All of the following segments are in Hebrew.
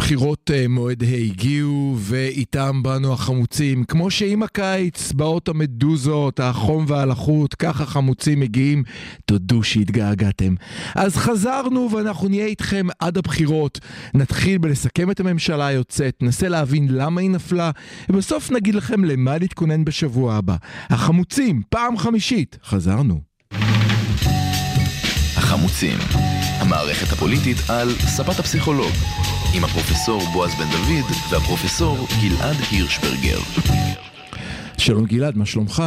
בחירות אה, מועד ה' הגיעו, ואיתם באנו החמוצים. כמו שעם הקיץ באות המדוזות, החום והלחות, ככה חמוצים מגיעים. תודו שהתגעגעתם. אז חזרנו ואנחנו נהיה איתכם עד הבחירות. נתחיל בלסכם את הממשלה היוצאת, ננסה להבין למה היא נפלה, ובסוף נגיד לכם למה להתכונן בשבוע הבא. החמוצים, פעם חמישית, חזרנו. החמוצים, המערכת הפוליטית על ספת הפסיכולוג, עם הפרופסור בועז בן דוד והפרופסור גלעד הירשברגר. שלום גלעד, מה שלומך?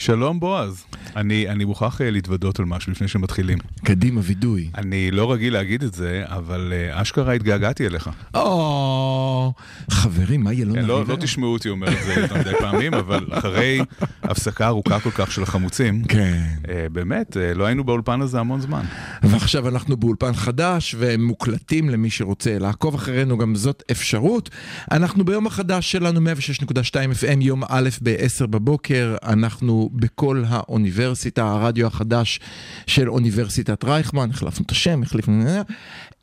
שלום בועז, אני, אני מוכרח אה, להתוודות על משהו לפני שמתחילים. קדימה, וידוי. אני לא רגיל להגיד את זה, אבל אה, אשכרה התגעגעתי אליך. או, חברים, מה יהיה לא נעים? לא, לא תשמעו אותי אומר את זה יותר מדי פעמים, אבל אחרי הפסקה ארוכה כל כך של החמוצים, כן. אה, באמת, אה, לא היינו באולפן הזה המון זמן. ועכשיו אנחנו באולפן חדש והם מוקלטים למי שרוצה לעקוב אחרינו, גם זאת אפשרות. אנחנו ביום החדש שלנו 106.2 FM, יום א' ב-10 בבוקר, אנחנו בכל האוניברסיטה, הרדיו החדש של אוניברסיטת רייכמן, החלפנו את השם, החליפנו...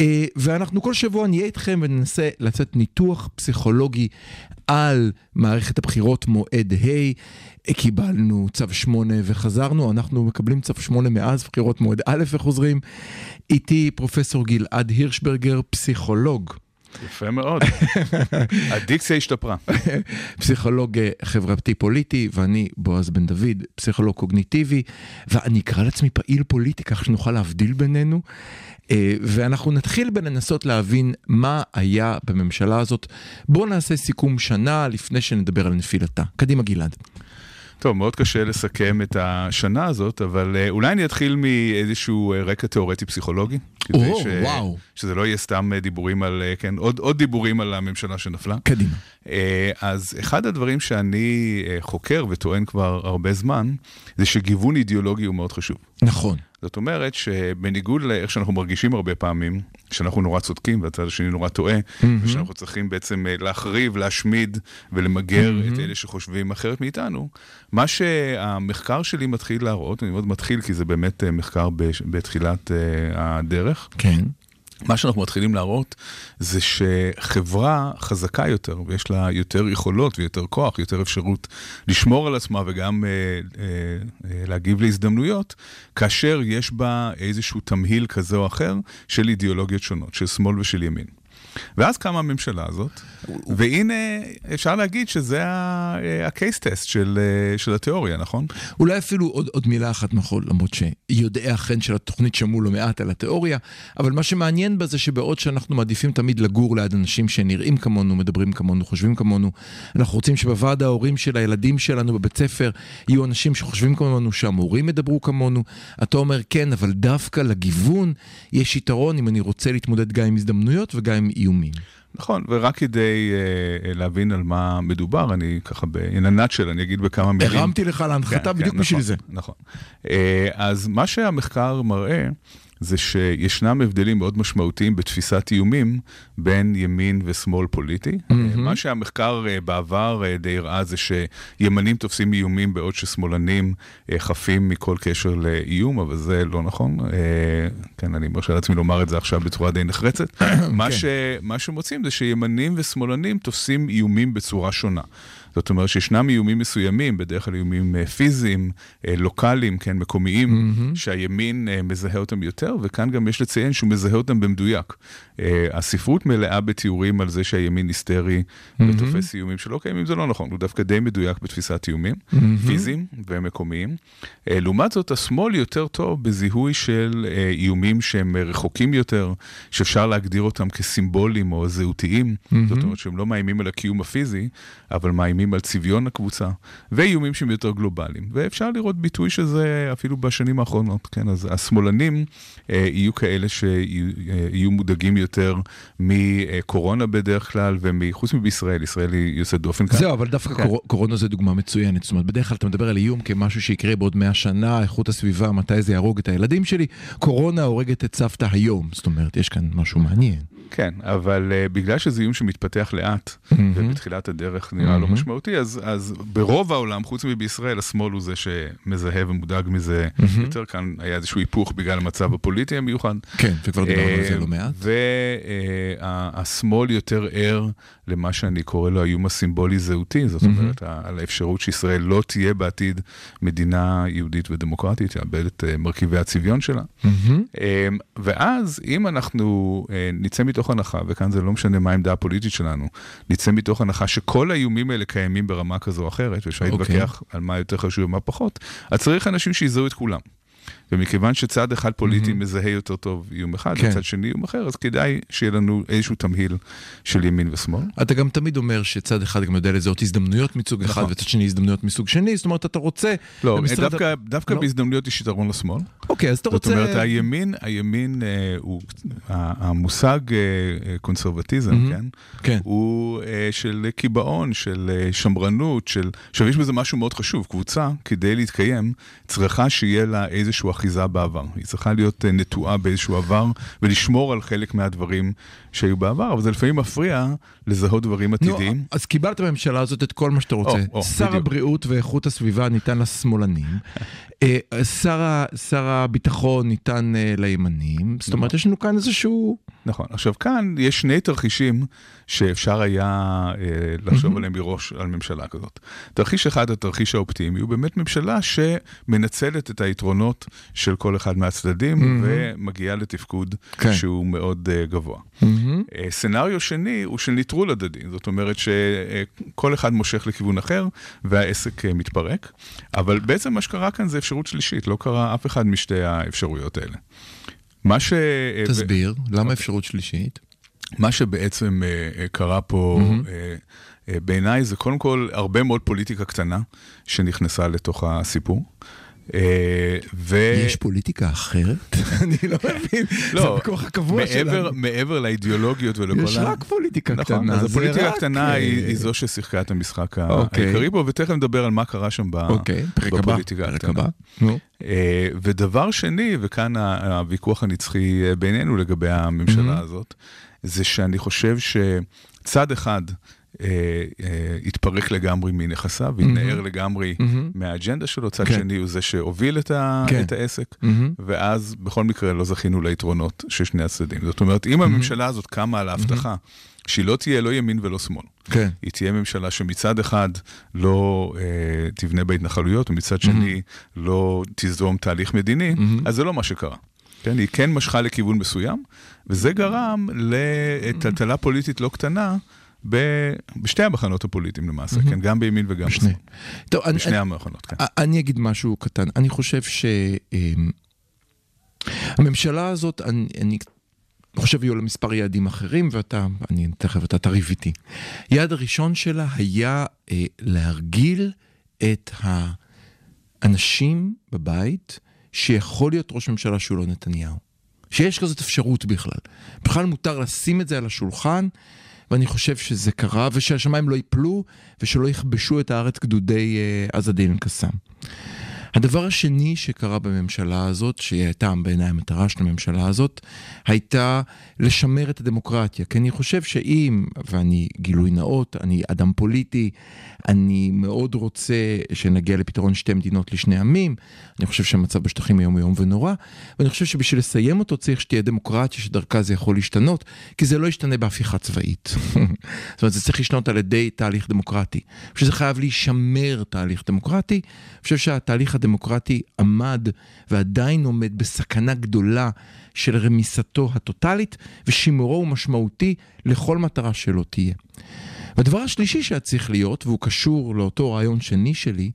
אה, ואנחנו כל שבוע נהיה איתכם וננסה לתת ניתוח פסיכולוגי על מערכת הבחירות מועד ה'. קיבלנו צו 8 וחזרנו, אנחנו מקבלים צו 8 מאז בחירות מועד א' וחוזרים. איתי פרופסור גלעד הירשברגר, פסיכולוג, יפה מאוד. הדיקציה השתפרה. פסיכולוג אה, חברתי פוליטי, ואני בועז בן דוד, פסיכולוג קוגניטיבי, ואני אקרא לעצמי פעיל פוליטי, כך שנוכל להבדיל בינינו. אה, ואנחנו נתחיל בלנסות להבין מה היה בממשלה הזאת. בואו נעשה סיכום שנה לפני שנדבר על נפילתה. קדימה גלעד. טוב, מאוד קשה לסכם את השנה הזאת, אבל אה, אולי אני אתחיל מאיזשהו אה, רקע תיאורטי פסיכולוגי. או, וואו. שזה לא יהיה סתם אה, דיבורים על, כן, עוד, עוד דיבורים על הממשלה שנפלה. קדימה. אז אחד הדברים שאני חוקר וטוען כבר הרבה זמן, זה שגיוון אידיאולוגי הוא מאוד חשוב. נכון. זאת אומרת שבניגוד לאיך שאנחנו מרגישים הרבה פעמים, שאנחנו נורא צודקים והצד השני נורא טועה, ושאנחנו צריכים בעצם אה, להחריב, להשמיד ולמגר את אלה שחושבים אחרת מאיתנו, מה שהמחקר שלי מתחיל להראות, אני מאוד מתחיל כי זה באמת אה, מחקר בתחילת אה, הדרך, כן. מה שאנחנו מתחילים להראות זה שחברה חזקה יותר ויש לה יותר יכולות ויותר כוח, יותר אפשרות לשמור על עצמה וגם אה, אה, אה, להגיב להזדמנויות, כאשר יש בה איזשהו תמהיל כזה או אחר של אידיאולוגיות שונות, של שמאל ושל ימין. ואז קמה הממשלה הזאת, והנה אפשר להגיד שזה ה-case test של, אה, של התיאוריה, נכון? אולי אפילו עוד, עוד מילה אחת מחול, למרות שיודעי החן של התוכנית שמעו לא מעט על התיאוריה, אבל מה שמעניין בה זה שבעוד שאנחנו מעדיפים תמיד לגור ליד אנשים שנראים כמונו, מדברים כמונו, חושבים כמונו, אנחנו רוצים שבוועד ההורים של הילדים שלנו בבית ספר יהיו אנשים שחושבים כמונו, שהמורים ידברו כמונו. אתה אומר כן, אבל דווקא לגיוון יש יתרון אם אני רוצה להתמודד גם עם הזדמנויות וגם עם איומים. נכון, ורק כדי uh, להבין על מה מדובר, אני ככה בעיננת של, אני אגיד בכמה מילים. הרמתי לך להנחתה בדיוק בשביל נכון, זה. נכון. Uh, אז מה שהמחקר מראה, זה שישנם הבדלים מאוד משמעותיים בתפיסת איומים בין ימין ושמאל פוליטי. Mm-hmm. מה שהמחקר uh, בעבר uh, די הראה זה שימנים תופסים איומים בעוד ששמאלנים uh, חפים מכל קשר לאיום, אבל זה לא נכון. כן, אני מרשה לעצמי לומר את זה עכשיו בצורה די נחרצת. מה, ש, מה שמוצאים זה שימנים ושמאלנים תופסים איומים בצורה שונה. זאת אומרת שישנם איומים מסוימים, בדרך כלל איומים אה, פיזיים, אה, לוקאליים, כן, מקומיים, mm-hmm. שהימין אה, מזהה אותם יותר, וכאן גם יש לציין שהוא מזהה אותם במדויק. הספרות מלאה בתיאורים על זה שהימין היסטרי mm-hmm. ותופס איומים שלא קיימים, זה לא נכון, הוא דווקא די מדויק בתפיסת איומים, mm-hmm. פיזיים ומקומיים. לעומת זאת, השמאל יותר טוב בזיהוי של איומים שהם רחוקים יותר, שאפשר להגדיר אותם כסימבולים או זהותיים, mm-hmm. זאת אומרת שהם לא מאיימים על הקיום הפיזי, אבל מאיימים על צביון הקבוצה, ואיומים שהם יותר גלובליים. ואפשר לראות ביטוי של זה אפילו בשנים האחרונות, כן? אז השמאלנים אה, יהיו כאלה שיהיו מודאגים יותר מקורונה בדרך כלל, וחוץ מבישראל, ישראל היא יוצאת דופן כאן. זהו, אבל דווקא כן. קור... קורונה זה דוגמה מצוינת. זאת אומרת, בדרך כלל אתה מדבר על איום כמשהו שיקרה בעוד 100 שנה, איכות הסביבה, מתי זה יהרוג את הילדים שלי. קורונה הורגת את סבתא היום. זאת אומרת, יש כאן משהו מעניין. כן, אבל uh, בגלל שזה איום שמתפתח לאט, mm-hmm. ובתחילת הדרך נראה mm-hmm. לא משמעותי, אז, אז ברוב העולם, חוץ מבישראל, השמאל הוא זה שמזהה ומודאג מזה mm-hmm. יותר. כאן היה איזשהו היפוך בגלל המצב הפוליטי המיוחד. כן, וכבר דיברנו על זה לא מעט. והשמאל uh, יותר ער למה שאני קורא לו האיום הסימבולי-זהותי, זאת mm-hmm. אומרת, על האפשרות שישראל לא תהיה בעתיד מדינה יהודית ודמוקרטית, יאבד את מרכיבי הצביון שלה. Mm-hmm. ואז, אם אנחנו נצא מתוך הנחה, וכאן זה לא משנה מה העמדה הפוליטית שלנו, נצא מתוך הנחה שכל האיומים האלה קיימים ברמה כזו או אחרת, ואפשר okay. אוקיי. להתווכח על מה יותר חשוב ומה פחות, אז צריך אנשים שיזהו את כולם. ומכיוון שצד אחד פוליטי mm-hmm. מזהה יותר טוב איום אחד, כן. וצד שני איום אחר, אז כדאי שיהיה לנו איזשהו תמהיל של ימין ושמאל. אתה גם תמיד אומר שצד אחד גם יודע לזהות הזדמנויות מסוג נכון. אחד, וצד שני הזדמנויות מסוג שני, זאת אומרת, אתה רוצה... לא, דווקא, אתה... דווקא לא? בהזדמנויות יש יתרון לשמאל. אוקיי, אז אתה רוצה... זאת אומרת, הימין, הימין אה, הוא, המושג אה, אה, קונסרבטיזם, mm-hmm. כן? כן? הוא אה, של קיבעון, של אה, שמרנות, של... עכשיו, יש בזה משהו מאוד חשוב, קבוצה, כדי להתקיים, צריכה שיהיה לה איזשהו אחיזה בעבר. היא צריכה להיות אה, נטועה באיזשהו עבר ולשמור על חלק מהדברים שהיו בעבר, אבל זה לפעמים מפריע לזהות דברים עתידיים. אז קיבלת בממשלה הזאת את כל מה שאתה רוצה. או, או, שר בדיוק. הבריאות ואיכות הסביבה ניתן לשמאלנים, אה, שר, שר הביטחון ניתן אה, לימנים, זאת אומרת. יש לנו כאן איזשהו... נכון. עכשיו, כאן יש שני תרחישים שאפשר היה אה, לחשוב עליהם מראש על ממשלה כזאת. תרחיש אחד, התרחיש האופטימי, הוא באמת ממשלה שמנצלת את היתרונות של כל אחד מהצדדים ומגיעה לתפקוד כן. שהוא מאוד אה, גבוה. אה, scenario שני הוא של ניטרול הדדי, זאת אומרת שכל אחד מושך לכיוון אחר והעסק אה, מתפרק, אבל בעצם מה שקרה כאן זה אפשרות שלישית, לא קרה אף אחד משתי האפשרויות האלה. מה ש... תסביר, למה אפשרות שלישית? מה שבעצם אה, קרה פה, mm-hmm. אה, אה, בעיניי זה קודם כל הרבה מאוד פוליטיקה קטנה שנכנסה לתוך הסיפור. אה, ו... יש פוליטיקה אחרת? אני לא מבין, זה הוויכוח הקבוע שלנו. מעבר לאידיאולוגיות ולכל ה... יש רק פוליטיקה נכון, קטנה. אז הפוליטיקה הקטנה היא זו ששיחקה את המשחק אוקיי. העיקרי פה, ותכף נדבר על מה קרה שם אוקיי, בפוליטיקה הקטנה. אה, ודבר שני, וכאן הוויכוח הנצחי בינינו לגבי הממשלה הזאת, זה שאני חושב שצד אחד אה, אה, התפרק לגמרי מנכסיו, התנער לגמרי מהאג'נדה שלו, צד כן. שני הוא זה שהוביל את, כן. העסק, ואז בכל מקרה לא זכינו ליתרונות של שני הצדדים. זאת אומרת, אם הממשלה הזאת קמה על ההבטחה שהיא לא תהיה לא ימין ולא שמאל, כן. היא תהיה ממשלה שמצד אחד לא אה, תבנה בהתנחלויות, ומצד שני לא תיזום תהליך מדיני, אז זה לא מה שקרה. כן, היא כן משכה לכיוון מסוים, וזה גרם לטלטלה פוליטית לא קטנה. בשתי המחנות הפוליטיים למעשה, mm-hmm. כן, גם בימין וגם בשמאל. טוב, בשני אני, המחנות, כן. אני אגיד משהו קטן, אני חושב שהממשלה אמ, הזאת, אני, אני חושב יהיו לה מספר יעדים אחרים, ואתה, אני תכף, אתה תריב איתי. יעד הראשון שלה היה אה, להרגיל את האנשים בבית שיכול להיות ראש ממשלה שהוא לא נתניהו. שיש כזאת אפשרות בכלל. בכלל מותר לשים את זה על השולחן. ואני חושב שזה קרה, ושהשמיים לא ייפלו, ושלא יכבשו את הארץ גדודי uh, עז א-דין אל-קסאם. הדבר השני שקרה בממשלה הזאת, שהיא הייתה בעיניי המטרה של הממשלה הזאת, הייתה לשמר את הדמוקרטיה. כי אני חושב שאם, ואני גילוי נאות, אני אדם פוליטי, אני מאוד רוצה שנגיע לפתרון שתי מדינות לשני עמים, אני חושב שהמצב בשטחים היום הוא יום ונורא, ואני חושב שבשביל לסיים אותו צריך שתהיה דמוקרטיה שדרכה זה יכול להשתנות, כי זה לא ישתנה בהפיכה צבאית. זאת אומרת, זה צריך להשתנות על ידי תהליך דמוקרטי. אני חושב שזה חייב להישמר תהליך דמוקרטי. אני חושב שהתהליך הדמוקרטי עמד ועדיין עומד בסכנה גדולה של רמיסתו הטוטלית, ושימורו הוא משמעותי לכל מטרה שלא תהיה. והדבר השלישי שהיה צריך להיות, והוא קשור לאותו רעיון שני שלי,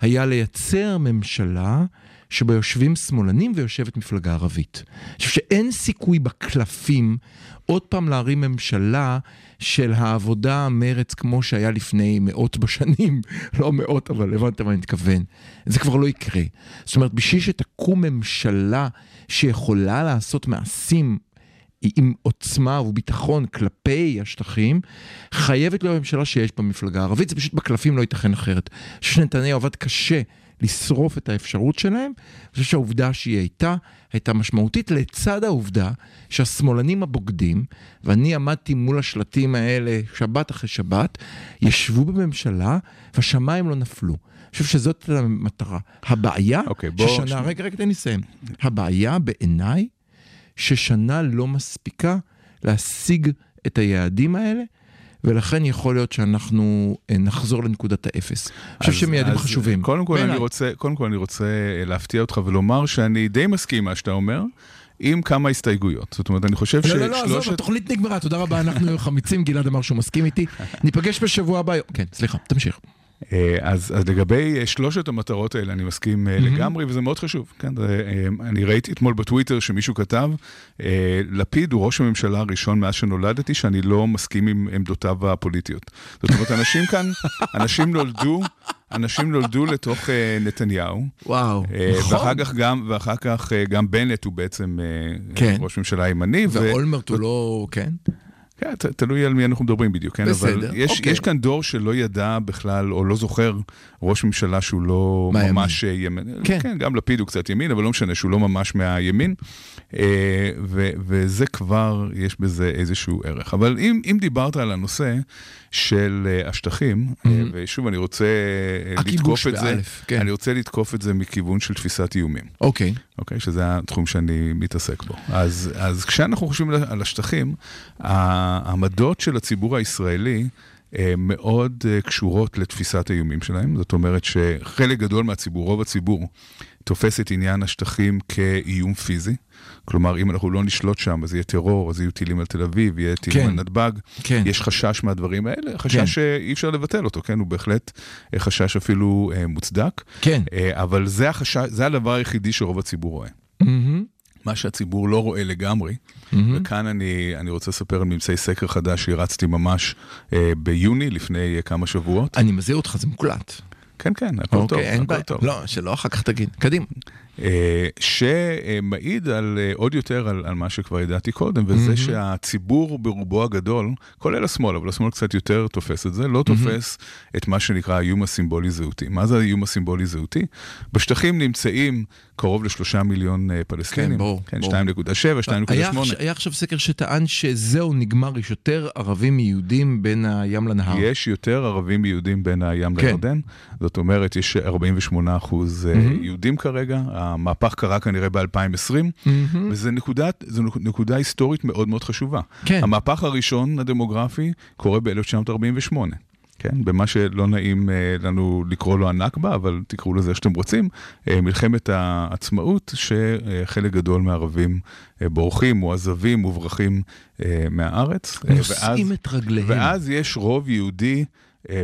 היה לייצר ממשלה שבה יושבים שמאלנים ויושבת מפלגה ערבית. אני חושב שאין סיכוי בקלפים עוד פעם להרים ממשלה של העבודה, מרץ, כמו שהיה לפני מאות בשנים, לא מאות, אבל הבנת מה אני מתכוון. זה כבר לא יקרה. זאת אומרת, בשביל שתקום ממשלה שיכולה לעשות מעשים עם עוצמה וביטחון כלפי השטחים, חייבת להיות ממשלה שיש בה מפלגה ערבית, זה פשוט בקלפים לא ייתכן אחרת. אני חושב שנתניהו עבד קשה לשרוף את האפשרות שלהם. אני חושב שהעובדה שהיא הייתה, הייתה משמעותית לצד העובדה שהשמאלנים הבוגדים, ואני עמדתי מול השלטים האלה שבת אחרי שבת, ישבו בממשלה והשמיים לא נפלו. אני חושב שזאת המטרה. הבעיה אוקיי, בוא- ששנה, שנייה. רגע, רגע, תן לי לסיים. הבעיה בעיניי, ששנה לא מספיקה להשיג את היעדים האלה, ולכן יכול להיות שאנחנו אה, נחזור לנקודת האפס. אני חושב שהם יעדים חשובים. קודם כל, אני. רוצה, קודם כל אני רוצה אה, להפתיע אותך ולומר שאני די מסכים עם מה שאתה אומר, עם כמה הסתייגויות. זאת אומרת, אני חושב לא, לא, לא, עזוב. התוכנית נגמרה, תודה רבה, אנחנו חמיצים, גלעד אמר שהוא מסכים איתי. ניפגש בשבוע הבא. כן, סליחה, תמשיך. אה, אז, אז לגבי אה, שלושת המטרות האלה, אני מסכים אה, לגמרי, וזה מאוד חשוב. כן, אני ראיתי אתמול בטוויטר שמישהו כתב, לפיד הוא ראש הממשלה הראשון מאז שנולדתי, שאני לא מסכים עם עמדותיו הפוליטיות. זאת אומרת, אנשים כאן, אנשים נולדו, אנשים נולדו לתוך אה, נתניהו. וואו, אה, נכון. ואחר כך גם, ואחר כך אה, גם בנט הוא בעצם אה, כן. ראש ממשלה ימני. ו- ואולמרט הוא לא, כן? כן, תלוי על מי אנחנו מדברים בדיוק, כן? בסדר, אבל יש, אוקיי. יש כאן דור שלא ידע בכלל, או לא זוכר, ראש ממשלה שהוא לא. ממש אה, ימין. כן. כן, גם לפיד הוא קצת ימין, אבל לא משנה, שהוא לא ממש מהימין. אה, ו, וזה כבר, יש בזה איזשהו ערך. אבל אם, אם דיברת על הנושא של אה, השטחים, אה, ושוב, אני רוצה הכיבוש לתקוף את זה, כן. אני רוצה לתקוף את זה מכיוון של תפיסת איומים. אוקיי. אוקיי? שזה התחום שאני מתעסק בו. אז, אז כשאנחנו חושבים על- השטחים, העמדות של הציבור הישראלי מאוד קשורות לתפיסת האיומים שלהם. זאת אומרת שחלק גדול מהציבור, רוב הציבור, תופס את עניין השטחים כאיום פיזי. כלומר, אם אנחנו לא נשלוט שם, אז יהיה טרור, אז יהיו טילים על תל אביב, יהיה טילים כן. על נתב"ג. כן. יש חשש מהדברים האלה, חשש כן. שאי אפשר לבטל אותו, כן? הוא בהחלט אה, חשש אפילו אה, מוצדק. כן. אה, אבל זה החשש, זה הדבר היחידי שרוב הציבור רואה. מהמם, מה שהציבור לא רואה לגמרי, מהמם. וכאן אני, אני רוצה לספר על ממצאי סקר חדש שהרצתי ממש אה, ביוני, לפני אה, כמה שבועות. אני מזהיר אותך, זה מוקלט. כן, כן, הכל טוב, אוקיי, אין הכל בעיה. טוב. לא, שלא אחר כך תגיד. קדימה. אה, שמעיד על, אה, עוד יותר על, על מה שכבר ידעתי קודם, וזה מהמם. שהציבור ברובו הגדול, כולל השמאל, אבל השמאל קצת יותר תופס את זה, לא תופס את מה שנקרא האיום הסימבולי-זהותי. מה זה האיום הסימבולי-זהותי? בשטחים נמצאים קרוב לשלושה מיליון אה, פלסטינים. כן, ברור, כן, ברור. 2.7, 2.8. היה עכשיו- סקר שטען שזהו, נגמר, יש יותר ערבים מיהודים בין הים לנהר. יש יותר ערבים מיהודים בין הים כן. לירדן, זאת אומרת, יש 48 אחוז מהמם. יהודים כרגע, המהפך קרה כנראה ב-2020, מהמם. וזו נקודת, זו נק- נקודה היסטורית מאוד מאוד חשובה. כן. המהפך הראשון הדמוגרפי קורה ב-1948. כן, במה שלא נעים אה, לנו לקרוא לו הנכבה, אבל תקראו לזה איך שאתם רוצים, אה, מלחמת העצמאות, שחלק גדול מהערבים אה, בורחים, מועזבים, מוברחים מהארץ. נושאים את רגליהם. ואז יש רוב יהודי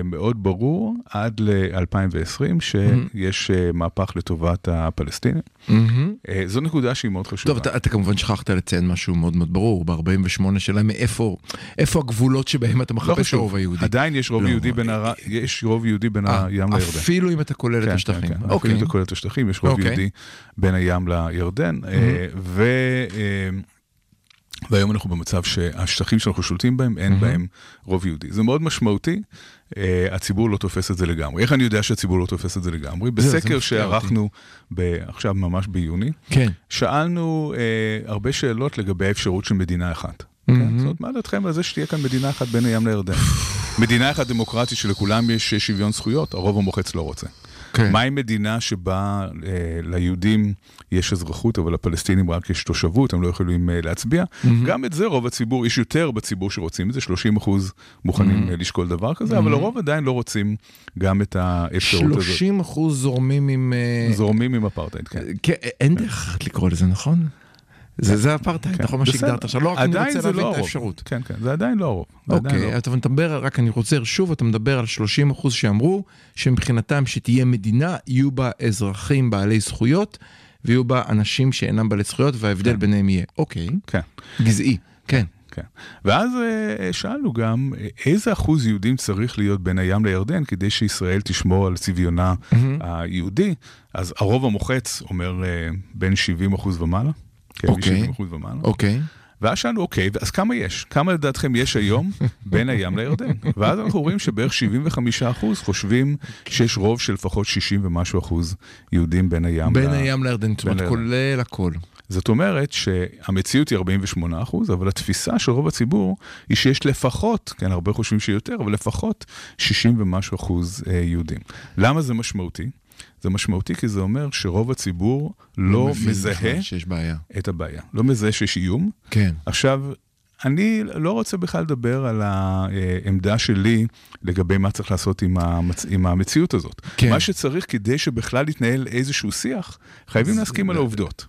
מאוד ברור עד ל-2020, שיש אה, מהפך לטובת הפלסטינים. מהמם. אה, זו נקודה שהיא מאוד חשובה. טוב, אתה, אתה כמובן שכחת לציין משהו מאוד מאוד ברור, ב-48 שלהם, מאיפה איפה הגבולות שבהם אתה לא מחפש את הרוב היהודי. עדיין יש רוב לא, יהודי בין הר... יש רוב יהודי בין אה, הים לירדן. אפילו אם אתה כולל את כן, השטחים. כן, כן. אוקיי. אפילו אתה כולל את השטחים, יש רוב אוקיי. יהודי בין הים לירדן. אה, ו... והיום אנחנו במצב שהשטחים שאנחנו שולטים בהם, אין בהם רוב יהודי. זה מאוד משמעותי, אה, הציבור לא תופס את זה לגמרי. איך אני יודע שהציבור לא תופס את זה לגמרי? זה בסקר מפתיע שערכנו ב- עכשיו ממש ביוני, כן. שאלנו אה, הרבה שאלות לגבי האפשרות של מדינה אחת. כן? זאת אומרת, מה דעתכם על זה שתהיה כאן מדינה אחת בין הים לירדן? מדינה אחת דמוקרטית שלכולם יש שוויון זכויות, הרוב המוחץ לא רוצה. כן. מהי מדינה שבה אה, ליהודים יש אזרחות, אבל לפלסטינים רק יש תושבות, הם לא יכולים אה, להצביע? גם את זה רוב הציבור, יש יותר בציבור שרוצים את זה, 30 אחוז מוכנים אה, לשקול דבר כזה, אבל הרוב עדיין לא רוצים גם את האפשרות הזאת. 30 אחוז זורמים עם... אה, זורמים עם אפרטהייד, כן. כן, אין דרך לקרוא לזה, נכון? זה זה אפרטהייד, כן, נכון מה. שהגדרת עכשיו, לא רק אני רוצה להבין לא את. האפשרות. כן, כן, זה עדיין לא הרוב. לא אוקיי, הרוב. אתה מדבר, רק אני חוזר שוב, אתה מדבר על 30 אחוז שאמרו שמבחינתם שתהיה מדינה, יהיו בה אזרחים בעלי זכויות, ויהיו בה אנשים שאינם בעלי זכויות, וההבדל ביניהם יהיה. אוקיי, כן. גזעי, כן. כן. ואז אה, שאלנו גם איזה אחוז יהודים צריך להיות בין הים לירדן כדי שישראל תשמור על צביונה היהודי. אז הרוב המוחץ אומר אה, בין 70 אחוז ומעלה. כן, אוקיי. מ-70 אחוז ומעלה. אוקיי. ואז שאלנו, אוקיי, אז כמה יש? כמה לדעתכם יש היום בין הים לירדן? ואז אנחנו רואים שבערך 75% חושבים שיש רוב של לפחות 60 ומשהו אחוז יהודים בין הים בין ל... הים לירדן, זאת אומרת. כולל הכל. זאת אומרת שהמציאות היא 48 אחוז, אבל התפיסה של רוב הציבור היא שיש לפחות, כן, הרבה חושבים שיותר, אבל לפחות 60 ומשהו אחוז אה, יהודים. למה זה משמעותי? זה משמעותי כי זה אומר שרוב הציבור לא מבין מזהה שיש בעיה. את הבעיה. לא מזהה שיש איום. כן. עכשיו, אני לא רוצה בכלל לדבר על העמדה שלי לגבי מה צריך לעשות עם, המצ... עם המציאות הזאת. כן. מה שצריך כדי שבכלל יתנהל איזשהו שיח, חייבים להסכים על העובדות.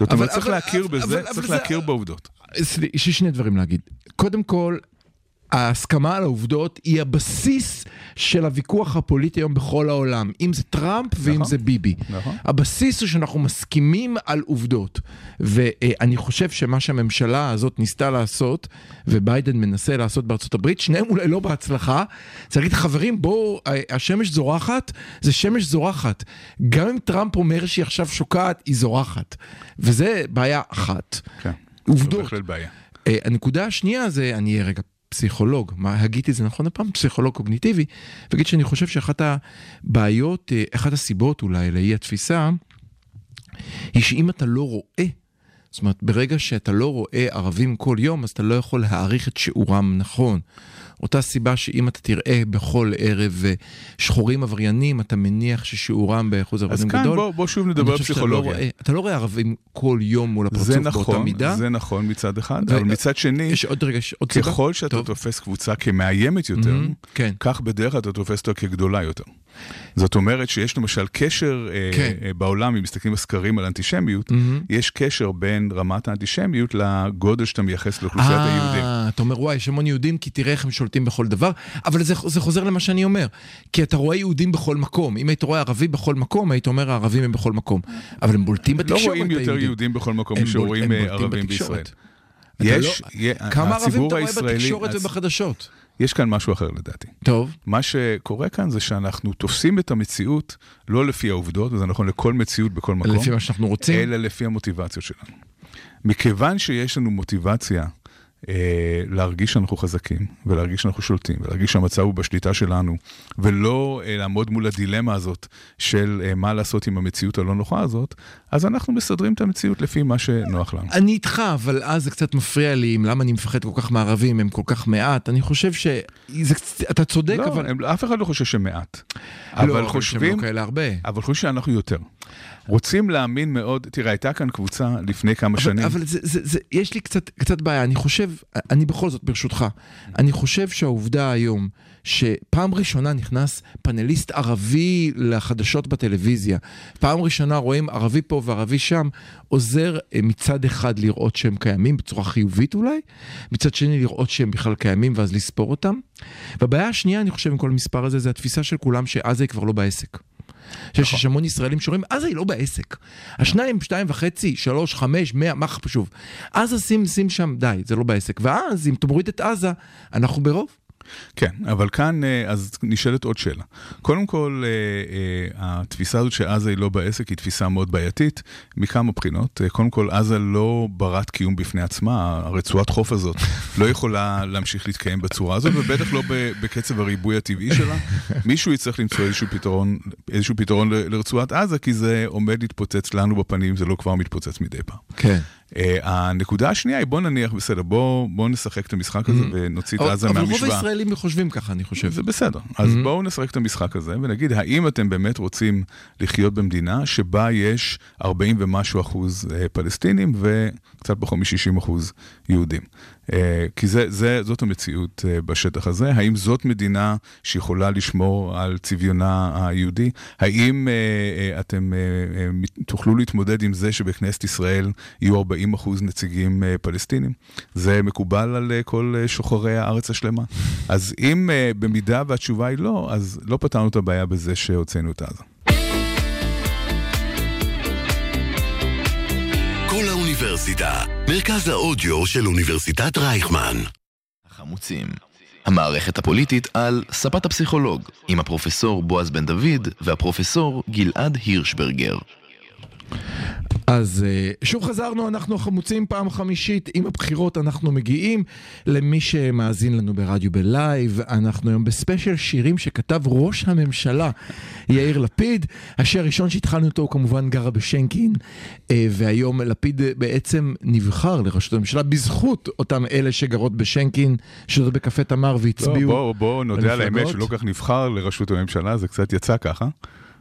זאת אומרת, צריך להכיר בזה, צריך להכיר בעובדות. יש לי שני דברים להגיד. קודם כל, ההסכמה על העובדות היא הבסיס של הוויכוח הפוליטי היום בכל העולם. אם זה טראמפ ואם נכון. זה ביבי. נכון. הבסיס הוא שאנחנו מסכימים על עובדות. ואני חושב שמה שהממשלה הזאת ניסתה לעשות, וביידן מנסה לעשות בארצות הברית, שניהם אולי לא בהצלחה, זה להגיד, חברים, בואו, השמש זורחת, זה שמש זורחת. גם אם טראמפ אומר שהיא עכשיו שוקעת, היא זורחת. וזה בעיה אחת. כן. עובדות. זו בהחלט בעיה. אה, הנקודה השנייה זה, אני אהיה רגע פסיכולוג, מה, הגיתי זה נכון הפעם? פסיכולוג קוגניטיבי, ואגיד שאני חושב שאחת הבעיות, אה, אחת הסיבות אולי לאי התפיסה, היא שאם אתה לא רואה, זאת אומרת, ברגע שאתה לא רואה ערבים כל יום, אז אתה לא יכול להעריך את שיעורם נכון. אותה סיבה שאם אתה תראה בכל ערב אה, שחורים עבריינים, אתה מניח ששיעורם באחוז אז ערבים כאן גדול. בוא, בוא שוב נדבר על לא פסיכולוגיה. רואה- אתה לא רואה ערבים כל יום מול הפרצוף זה באותה נכון, מידה. זה נכון מצד אחד, ו- אבל מצד שני, יש עוד רגע, יש עוד? ככל שאתה טוב. תופס קבוצה כמאיימת יותר, מהמם, כן. כך בדרך כלל אתה תופס אותה כגדולה יותר. זאת אומרת שיש למשל קשר אה, כן. אה, בעולם, אם מסתכלים בסקרים על אנטישמיות, מהמם. יש קשר בין רמת האנטישמיות לגודל שאתה מייחס לאוכלוסיית היהודים. אתה אומר, וואי, יש המון יהודים, כי תראה איך הם שולטים בכל דבר, אבל זה, זה חוזר למה שאני אומר, כי אתה רואה יהודים בכל מקום. אם היית רואה ערבי בכל מקום, היית אומר, הערבים הם בכל מקום. אבל הם בולטים לא בתקשורת, רואים יותר היהודים. יהודים בכל מקום משרואים אה, ערבים. בישראל. אתה יש, לא- כמה ערבים אתה רואה בתקשורת הצ- ובחדשות? יש כאן משהו אחר לדעתי. טוב. מה שקורה כאן זה שאנחנו תופסים את המציאות לא לפי העובדות, וזה נכון לכל מציאות בכל מקום, לפי מה שאנחנו רוצים. אלא לפי המוטיבציות שלנו. מכיוון שיש לנו מוטיבציה אה, להרגיש שאנחנו חזקים, ולהרגיש שאנחנו שולטים, ולהרגיש שהמצב הוא בשליטה שלנו, ולא אה, לעמוד מול הדילמה הזאת של אה, מה לעשות עם המציאות הלא נוחה הזאת, אז אנחנו מסדרים את המציאות לפי מה שנוח לנו. אני איתך, אבל אז זה קצת מפריע לי, עם למה אני מפחד כל כך מערבים, הם כל כך מעט. אני חושב שאתה צודק, לא, אבל... הם, אף אחד לא חושב שמעט. לא, אבל חושבים, לא. אבל חושבים שאנחנו יותר. רוצים להאמין מאוד, תראה, הייתה כאן קבוצה לפני כמה אבל, שנים. אבל זה, זה, זה, יש לי קצת, קצת בעיה, אני חושב, אני בכל זאת ברשותך, אני חושב שהעובדה היום שפעם ראשונה נכנס פאנליסט ערבי לחדשות בטלוויזיה, פעם ראשונה רואים ערבי פה וערבי שם, עוזר אה, מצד אחד לראות שהם קיימים בצורה חיובית אולי, מצד שני לראות שהם בכלל קיימים ואז לספור אותם. והבעיה השנייה, אני חושב, עם כל המספר הזה, זה התפיסה של כולם שעזה היא כבר לא בעסק. שיש יש המון ישראלים שאומרים, עזה היא לא בעסק. השניים, שתיים וחצי, שלוש, חמש, מאה, מה חשוב. עזה שים, שים שם, די, זה לא בעסק. ואז, אם תמוריד את עזה, אנחנו ברוב. כן, אבל כאן אה, אז נשאלת עוד שאלה. קודם כל, אה, אה, התפיסה הזאת שעזה היא לא בעסק היא תפיסה מאוד בעייתית מכמה בחינות. קודם כל, עזה לא ברת קיום בפני עצמה, הרצועת חוף הזאת לא יכולה להמשיך להתקיים בצורה הזאת, ובטח לא בקצב הריבוי הטבעי שלה. מישהו יצטרך למצוא איזשהו פתרון, איזשהו פתרון לרצועת עזה, כי זה עומד להתפוצץ לנו בפנים, זה לא כבר מתפוצץ מדי פעם. כן. Uh, הנקודה השנייה היא, בוא נניח, בסדר, בוא, בוא נשחק את המשחק הזה ונוציא את עזה Mm-hmm. אבל רוב מהמשוואה. הישראלים חושבים ככה, אני חושב. זה בסדר. אז בואו נשחק את המשחק הזה ונגיד, האם אתם באמת רוצים לחיות במדינה שבה יש 40 ומשהו אחוז אה, פלסטינים וקצת פחות מ-60 אחוז יהודים? אה, כי זה, זה, זאת המציאות אה, בשטח הזה. האם זאת מדינה שיכולה לשמור על צביונה היהודי? האם אה, אתם תוכלו להתמודד עם זה שבכנסת ישראל יהיו 40 אחוז נציגים פלסטינים? זה מקובל על כל שוחרי הארץ השלמה. אז אם במידה והתשובה היא לא, אז לא פתרנו את הבעיה בזה שהוצאנו את עזה. האוניברסיטה, מרכז האודיו של אוניברסיטת רייכמן. החמוצים. המערכת הפוליטית על ספת הפסיכולוג, עם הפרופסור בועז בן דוד והפרופסור גלעד הירשברגר. אז אה, שוב חזרנו, אנחנו החמוצים פעם חמישית. עם הבחירות אנחנו מגיעים למי שמאזין לנו ברדיו ב live. אנחנו היום ב special שירים שכתב ראש הממשלה יאיר לפיד. השיר הראשון שהתחלנו אותו הוא כמובן גרה בשנקין, אה, והיום לפיד בעצם נבחר לראשות הממשלה בזכות אותם אלה שגרות בשנקין, שזה בקפה תמר והצביעו. לא, בואו בוא נודה על האמת שלא כך נבחר לראשות הממשלה, זה קצת יצא ככה,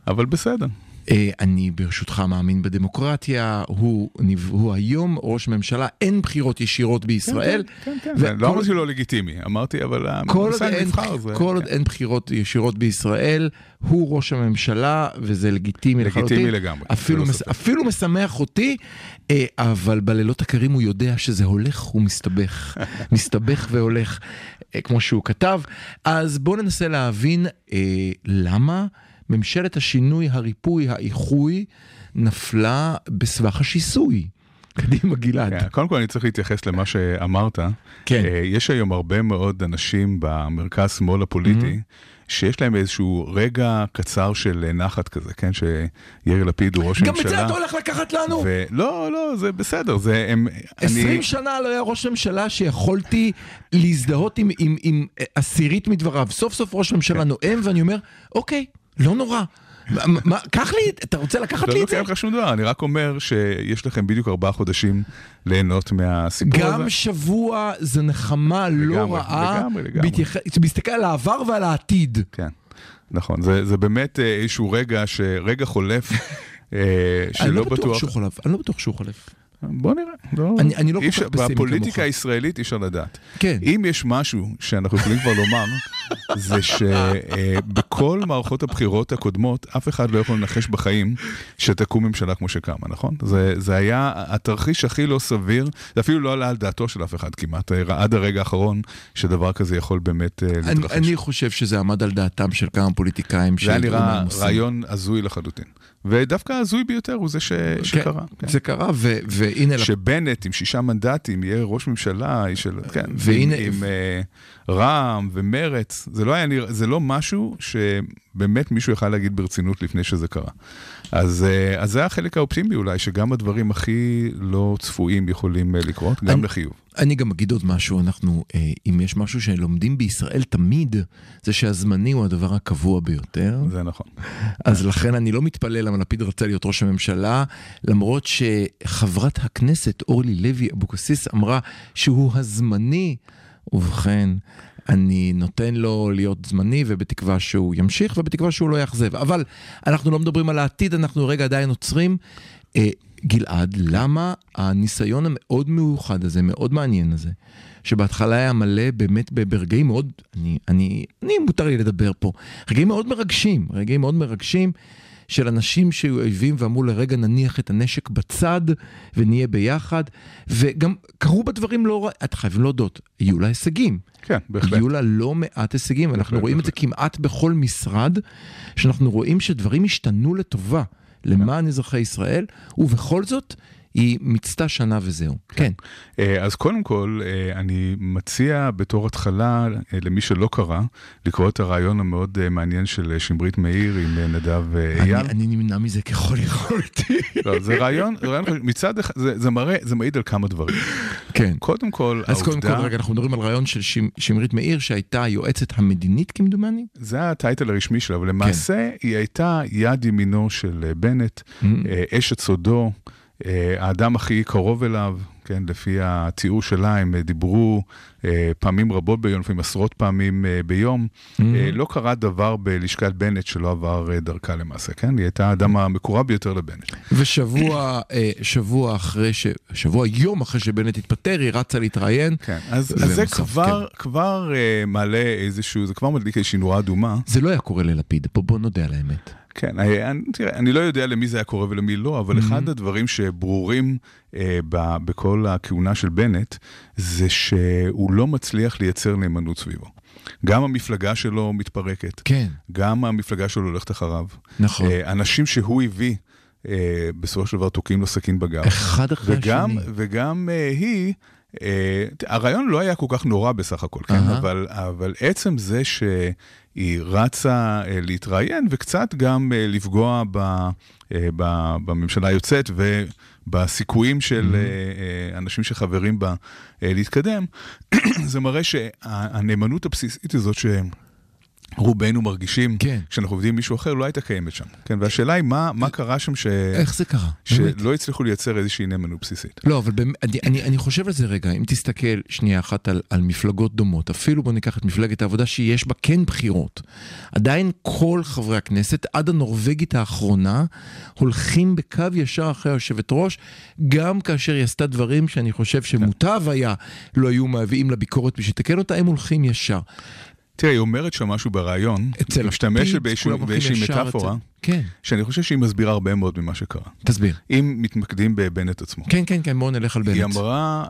אבל בסדר. אה, אני ברשותך מאמין בדמוקרטיה, הוא, הוא היום ראש ממשלה, אין בחירות ישירות בישראל. כן, כן, כן. לא אמרתי לא לגיטימי, אמרתי אבל הנושא נבחר. זה... כל עוד כן. אין בחירות ישירות בישראל, הוא ראש הממשלה, וזה לגיטימי לחלוטין. לגיטימי לגמרי. אפילו, מס, אפילו משמח אותי, אה, אבל בלילות הקרים הוא יודע שזה הולך ומסתבך. מסתבך והולך, אה, כמו שהוא כתב. אז בואו ננסה להבין למה. ממשלת השינוי, הריפוי, האיחוי, נפלה בסבך השיסוי. קדימה גלעד. כן, קודם כל אני צריך להתייחס למה שאמרת. כן. אה, יש היום הרבה מאוד אנשים במרכז-שמאל הפוליטי. Mm-hmm. שיש להם איזשהו רגע קצר של נחת כזה, כן? שיאיר לפיד הוא ראש גם ממשלה. גם את זה אתה הולך לקחת לנו? ו... לא, לא, זה בסדר, זה הם... 20 אני... שנה לא היה ראש ממשלה שיכולתי להזדהות עם, עם, עם עשירית מדבריו. סוף סוף ראש ממשלה כן. נואם ואני אומר, אוקיי, לא נורא. מה, קח לי, אתה רוצה לקחת לא לי את זה? לא לוקח לך שום דבר, אני רק אומר שיש לכם בדיוק ארבעה חודשים ליהנות מהסיפור הזה. גם שבוע זה נחמה לא רעה, לגמרי, לגמרי. בהסתכל על העבר ועל העתיד. כן, נכון, זה, באמת אה, איזשהו רגע, רגע חולף, אה, שלא בטוח... אני לא בטוח שהוא חולף, אני לא בטוח שהוא חולף. בוא נראה. לא, אני, אני לא כל כך פסימי כמוך. בפוליטיקה הישראלית אי אפשר לדעת. כן. אם יש משהו שאנחנו יכולים כבר לומר, זה שבכל מערכות הבחירות הקודמות, אף אחד לא יכול לנחש בחיים שתקום ממשלה כמו שקמה, נכון? זה, זה היה התרחיש הכי לא סביר, זה אפילו לא עלה על דעתו של אף אחד כמעט, עד הרגע האחרון, שדבר כזה יכול באמת אה, להתרחש. אני, אני חושב שזה עמד על דעתם של כמה פוליטיקאים. זה היה נראה רעיון הזוי לחלוטין. ודווקא הזוי ביותר הוא זה ש... כן, שקרה. כן. זה קרה, ו... והנה... שבנט עם שישה מנדטים יהיה ראש ממשלה, של... כן, והנה... עם, עם uh, רע"מ ומרץ, זה לא היה נראה, זה לא משהו שבאמת מישהו יכל להגיד ברצינות לפני שזה קרה. אז, uh, אז זה החלק האופטימי אולי, שגם הדברים הכי לא צפויים יכולים uh, לקרות, גם אני, לחיוב. אני גם אגיד עוד משהו, אנחנו, אה, אם יש משהו שלומדים בישראל תמיד, זה שהזמני הוא הדבר הקבוע ביותר. זה נכון. אז לכן אני לא מתפלא למה לפיד רצה להיות ראש הממשלה, למרות שחברת הכנסת אורלי לוי אבוקסיס אמרה שהוא הזמני. ובכן, אני נותן לו להיות זמני ובתקווה שהוא ימשיך ובתקווה שהוא לא יאכזב. אבל אנחנו לא מדברים על העתיד, אנחנו רגע עדיין עוצרים. גלעד, למה הניסיון המאוד מיוחד הזה, מאוד מעניין הזה, שבהתחלה היה מלא באמת ברגעים מאוד, אני, אני, אני מותר לי לדבר פה, רגעים מאוד מרגשים, רגעים מאוד מרגשים של אנשים שהיו אויבים ואמרו לרגע נניח את הנשק בצד ונהיה ביחד, וגם קרו בדברים לא רע, אתם חייבים להודות, יהיו לה הישגים. כן, בהחלט. יהיו לה לא מעט הישגים, בהחלט, אנחנו רואים בהחלט. את זה כמעט בכל משרד, שאנחנו רואים שדברים השתנו לטובה. למען אזרחי ישראל, ובכל זאת היא מיצתה שנה וזהו. כן. כן. אז קודם כל, אה, אני מציע בתור התחלה, אה, למי שלא קרא, לקרוא את הרעיון המאוד מעניין של שמרית מאיר עם נדב אייל. אני, אני נמנע מזה ככל יכולתי. לא, זה רעיון, רעיון מצד אחד, זה, זה מראה, זה מעיד על כמה דברים. כן. קודם כל, אז העובדה... קודם כל, רגע, אנחנו מדברים על רעיון של שמרית מאיר, שהייתה היועצת המדינית כמדומני? זה הטייטל הרשמי שלה, אבל למעשה כן. היא הייתה יד ימינו של בנט, mm-hmm. אשת סודו. אה, האדם הכי קרוב אליו, כן, לפי התיאור שלה, הם דיברו אה, פעמים רבות ביום, לפעמים עשרות פעמים אה, ביום. Mm-hmm. לא קרה דבר בלשכת בנט שלא עבר דרכה למעשה, כן? היא הייתה האדם המקורב ביותר לבנט. ושבוע שבוע אחרי, ש... שבוע יום אחרי שבנט התפטר, היא רצה להתראיין. כן, אז, אז זה כבר, כן. כבר מעלה איזשהו, זה כבר מדליק איזושהי נורה אדומה. זה לא היה קורה ללפיד, פה בוא נודה על האמת. כן, אני, תראה, אני לא יודע למי זה היה קורה ולמי לא, אבל mm-hmm. אחד הדברים שברורים אה, ב, בכל הכהונה של בנט, זה שהוא לא מצליח לייצר נאמנות סביבו. גם המפלגה שלו מתפרקת. כן. גם המפלגה שלו הולכת אחריו. נכון. אה, אנשים שהוא הביא, אה, בסופו של דבר תוקעים לו סכין בגב. אחד אחרי וגם, השני. וגם אה, היא... Uh, הרעיון לא היה כל כך נורא בסך הכל, כן? אבל, אבל עצם זה שהיא רצה uh, להתראיין וקצת גם uh, לפגוע ב, ב, בממשלה היוצאת בסיכויים של. אנשים שחברים בה להתקדם, זה מראה שהנאמנות הבסיסית הזאת ש... רובנו מרגישים, כן. כשאנחנו עובדים עם מישהו אחר, לא הייתה קיימת שם. כן, והשאלה היא, מה, מה קרה שם ש... איך זה קרה? שלא הצליחו לייצר איזושהי נאמנות בסיסית. לא, אבל באמת, אני, אני, אני חושב על זה רגע, אם תסתכל שנייה אחת על, על מפלגות דומות, אפילו בוא ניקח את מפלגת העבודה שיש בה כן בחירות. עדיין כל חברי הכנסת, עד הנורבגית האחרונה, הולכים בקו ישר אחרי היושבת ראש, גם כאשר היא עשתה דברים שאני חושב שמוטב היה, לא היו מביאים לביקורת בשביל לתקן אותה, הם הולכים ישר. תראה, היא אומרת שם משהו בריאיון, אצל משתמשת באיזושהי מטאפורה, כן, שאני חושב שהיא מסבירה הרבה מאוד ממה שקרה. תסביר. אם מתמקדים בבנט עצמו. כן, כן, כן, בואו נלך על בנט. היא אמרה,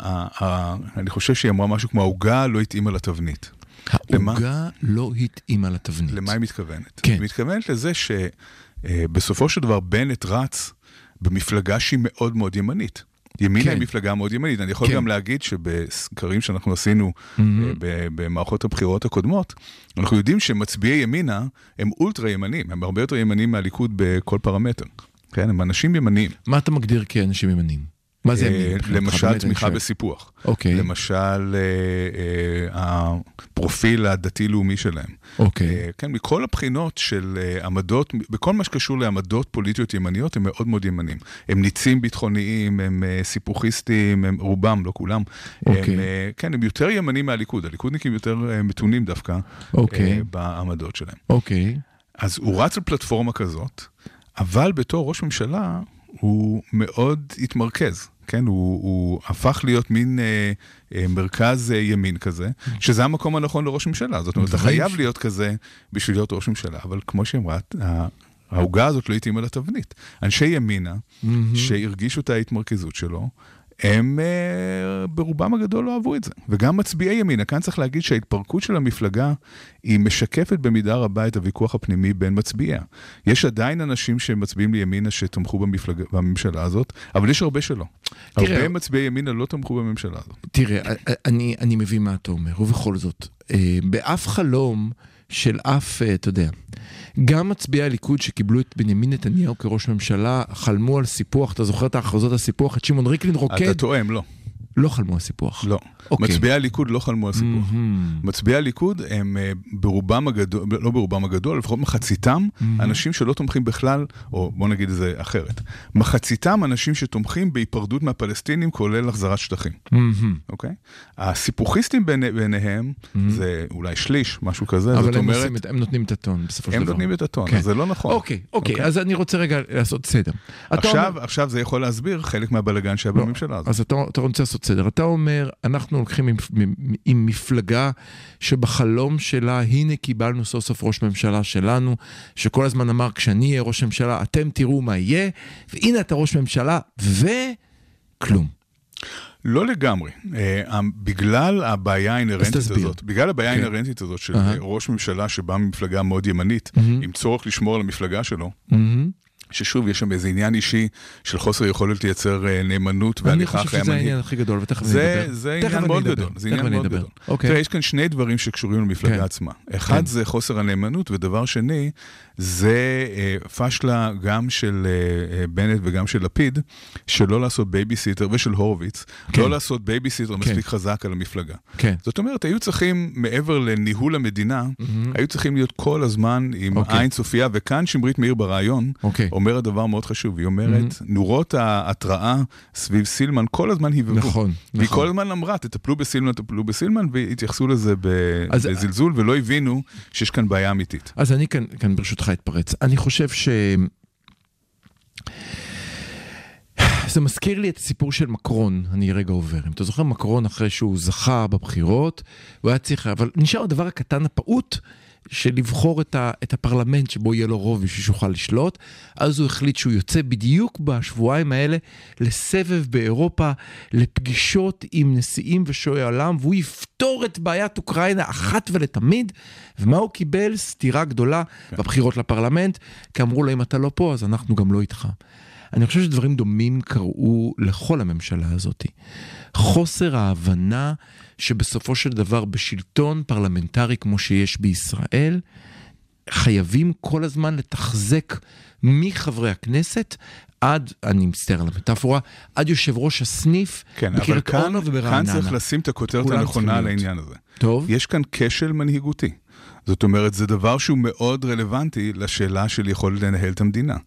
אני חושב שהיא אמרה משהו כמו העוגה לא התאימה לתבנית. העוגה לא התאימה לתבנית. למה היא מתכוונת? כן. היא מתכוונת לזה שבסופו של דבר בנט רץ במפלגה שהיא מאוד מאוד ימנית. ימינה כן. היא מפלגה מאוד ימנית. אני יכול כן. גם להגיד שבסקרים שאנחנו עשינו אה, ב- במערכות הבחירות הקודמות, אנחנו יודעים שמצביעי ימינה הם אולטרה ימנים, הם הרבה יותר ימנים מהליכוד בכל פרמטר. כן, הם אנשים ימניים. מה אתה מגדיר כאנשים ימנים? מה זה אה, ימין? למשל תמיכה. בסיפוח. אוקיי. למשל אה, אה, הפרופיל הדתי-לאומי שלהם. אוקיי. כן, מכל הבחינות של עמדות, בכל מה שקשור לעמדות פוליטיות ימניות, הם מאוד מאוד ימנים. הם ניצים ביטחוניים, הם סיפוחיסטים, הם רובם, לא כולם. אוקיי. הם, כן, הם יותר ימנים מהליכוד. הליכודניקים יותר מתונים דווקא אוקיי. בעמדות שלהם. אוקיי. אז הוא רץ על פלטפורמה כזאת, אבל בתור ראש ממשלה הוא מאוד התמרכז. כן, הוא, הוא הפך להיות מין אה, אה, מרכז אה, ימין כזה, שזה המקום הנכון לראש ממשלה. זאת אומרת, אתה חייב להיות כזה בשביל להיות ראש ממשלה, אבל כמו שהיא אמרה, ה- העוגה הזאת לא התאימה לתבנית. אנשי ימינה, שהרגישו את ההתמרכזות שלו, הם אה, ברובם הגדול לא אהבו את זה. וגם מצביעי ימינה, כאן צריך להגיד שההתפרקות של המפלגה היא משקפת במידה רבה את הוויכוח הפנימי בין מצביעיה. יש עדיין אנשים שמצביעים לימינה שתמכו במפלגה, בממשלה הזאת, אבל יש הרבה שלא. תראה- הרבה מצביעי ימינה לא תמכו בממשלה הזאת. תראה, אני, אני מבין מה אתה אומר, ובכל זאת, אה, באף חלום של אף, אה, אתה יודע, גם מצביעי הליכוד שקיבלו את בנימין נתניהו כראש ממשלה, חלמו על סיפוח, אתה זוכר את ההכרזות על סיפוח, את שמעון ריקלין רוקד, אתה טועה, הם לא. לא חלמו על סיפוח. לא. אוקיי. מצביעי הליכוד לא חלמו על סיפוח. מהמם. מצביעי הליכוד הם אה, ברובם הגדול, לא ברובם הגדול, לפחות מחציתם, אנשים שלא תומכים בכלל, או בוא נגיד את זה אחרת. מחציתם אנשים שתומכים בהיפרדות מהפלסטינים, כולל החזרת שטחים. אוקיי? הסיפוחיסטים ביני- ביניהם, זה אולי שליש, משהו כזה, זאת אבל הם, אומרת, את, הם נותנים את הטון בסופו של הם דבר. נותנים את הטון, כן. אז זה לא נכון. אוקיי, אוקיי, אוקיי. אז אני רוצה רגע לעשות סדר. עכשיו, אומר- עכשיו זה יכול להסביר חלק מהבלגן שהיה לא, בממשלה הזאת. אז אתה, אתה רוצה לעשות סדר. אתה אומר, אנחנו הולכים עם, עם, עם מפלגה שבחלום שלה, הנה קיבלנו סוף סוף ראש ממשלה שלנו, שכל הזמן אמר, כשאני אהיה ראש ממשלה, אתם תראו מה יהיה, והנה אתה ראש ממשלה, וכלום. לא לגמרי. אה, בגלל הבעיה האינהרנטית תסביר. הזאת, בגלל הבעיה כן. האינהרנטית הזאת של. אה, ראש ממשלה שבא ממפלגה מאוד ימנית, עם צורך לשמור על המפלגה שלו, מהמם. ששוב, יש שם איזה עניין אישי של חוסר יכולת לייצר אה, נאמנות אני והליכה חושב אחרי שזה המנהיג. העניין הכי גדול, ותכף אני אדבר. זה עניין אני מאוד. גדול, זה עניין אני מאוד. גדול. אוקיי. תראה, יש כאן שני דברים שקשורים למפלגה כן. עצמה. אחד כן. זה חוסר הנאמנות, ודבר שני, זה אה, פשלה גם של אה, בנט וגם של לפיד, שלא לעשות בייביסיטר, ושל הורוביץ, כן. לא לעשות בייביסיטר מספיק חזק על המפלגה. כן. זאת אומרת, היו צריכים, מעבר לניהול המדינה, היו צריכים להיות כל הזמן עם אוקיי. עין צופייה, וכאן שמרית מאיר בריאיון אוקיי. אומרת דבר מאוד חשוב, היא אומרת, נורות ההתראה סביב סילמן כל הזמן הבהבו. נכון, והיא נכון. כל הזמן אמרה, תטפלו בסילמן, תטפלו בסילמן, והתייחסו לזה ב- אז- בזלזול, ולא הבינו שיש כאן בעיה אמיתית. אז אני כאן, כאן ברשותך אתפרץ. אני חושב ש... זה מזכיר לי את הסיפור של מקרון, אני רגע עובר. אם אתה זוכר, מקרון אחרי שהוא זכה בבחירות, הוא היה צריך, אבל נשאר הדבר הקטן הפעוט של לבחור את, ה, את הפרלמנט שבו יהיה לו רוב בשביל שיוכל לשלוט. אז הוא החליט שהוא יוצא בדיוק בשבועיים האלה לסבב באירופה, לפגישות עם נשיאים ושועי עולם, והוא יפתור את בעיית אוקראינה אחת ולתמיד. ומה הוא קיבל? סטירה גדולה בבחירות לפרלמנט, כי אמרו לו, אם אתה לא פה, אז אנחנו גם לא איתך. אני חושב שדברים דומים קרו לכל הממשלה הזאת. חוסר ההבנה שבסופו של דבר בשלטון פרלמנטרי כמו שיש בישראל, חייבים כל הזמן לתחזק מחברי הכנסת עד, אני מצטער על המטאפורה, עד יושב ראש הסניף כן, בקריית כאן, אונו כאן וברעננה. צריך לשים את הכותרת הנכונה על. העניין הזה. טוב. יש כאן כשל מנהיגותי. זאת אומרת, זה דבר שהוא מאוד רלוונטי לשאלה של יכולת לנהל את המדינה.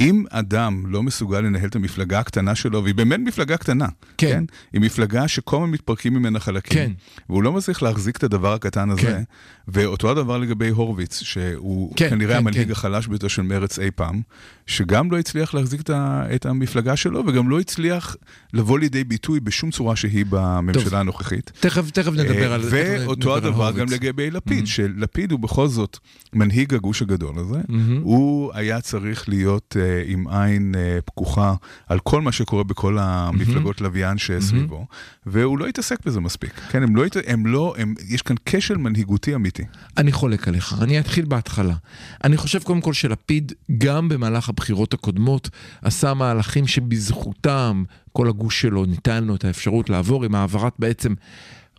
אם אדם לא מסוגל לנהל את המפלגה הקטנה שלו, והיא באמת מפלגה קטנה, כן. היא מפלגה שכל הזמן מתפרקים ממנה חלקים, כן. והוא לא מצליח להחזיק את הדבר הקטן הזה, כן. ואותו הדבר לגבי הורוביץ, שהוא כן, כנראה כן, המנהיג כן. החלש ביותר של מרץ אי פעם, שגם לא הצליח להחזיק את ה- את המפלגה שלו, וגם לא הצליח לבוא לידי ביטוי בשום צורה שהיא בממשלה טוב. הנוכחית. תכף, תכף נדבר על זה. ואותו נדבר הדבר. גם לגבי לפיד, שלפיד הוא בכל זאת מנהיג הגוש הגדול הזה. הוא היה צריך להיות אה, עם עין אה, פקוחה על כל מה שקורה בכל המפלגות לוויין שסביבו, והוא לא התעסק בזה מספיק. כן, הם לא, הם לא, הם, יש כאן כשל מנהיגותי אמיתי. אני חולק עליך, אני אתחיל בהתחלה. אני חושב קודם כל שלפיד, גם במהלך הבחירות הקודמות, עשה מהלכים שבזכותם כל הגוש שלו ניתן לו את האפשרות לעבור עם העברת בעצם...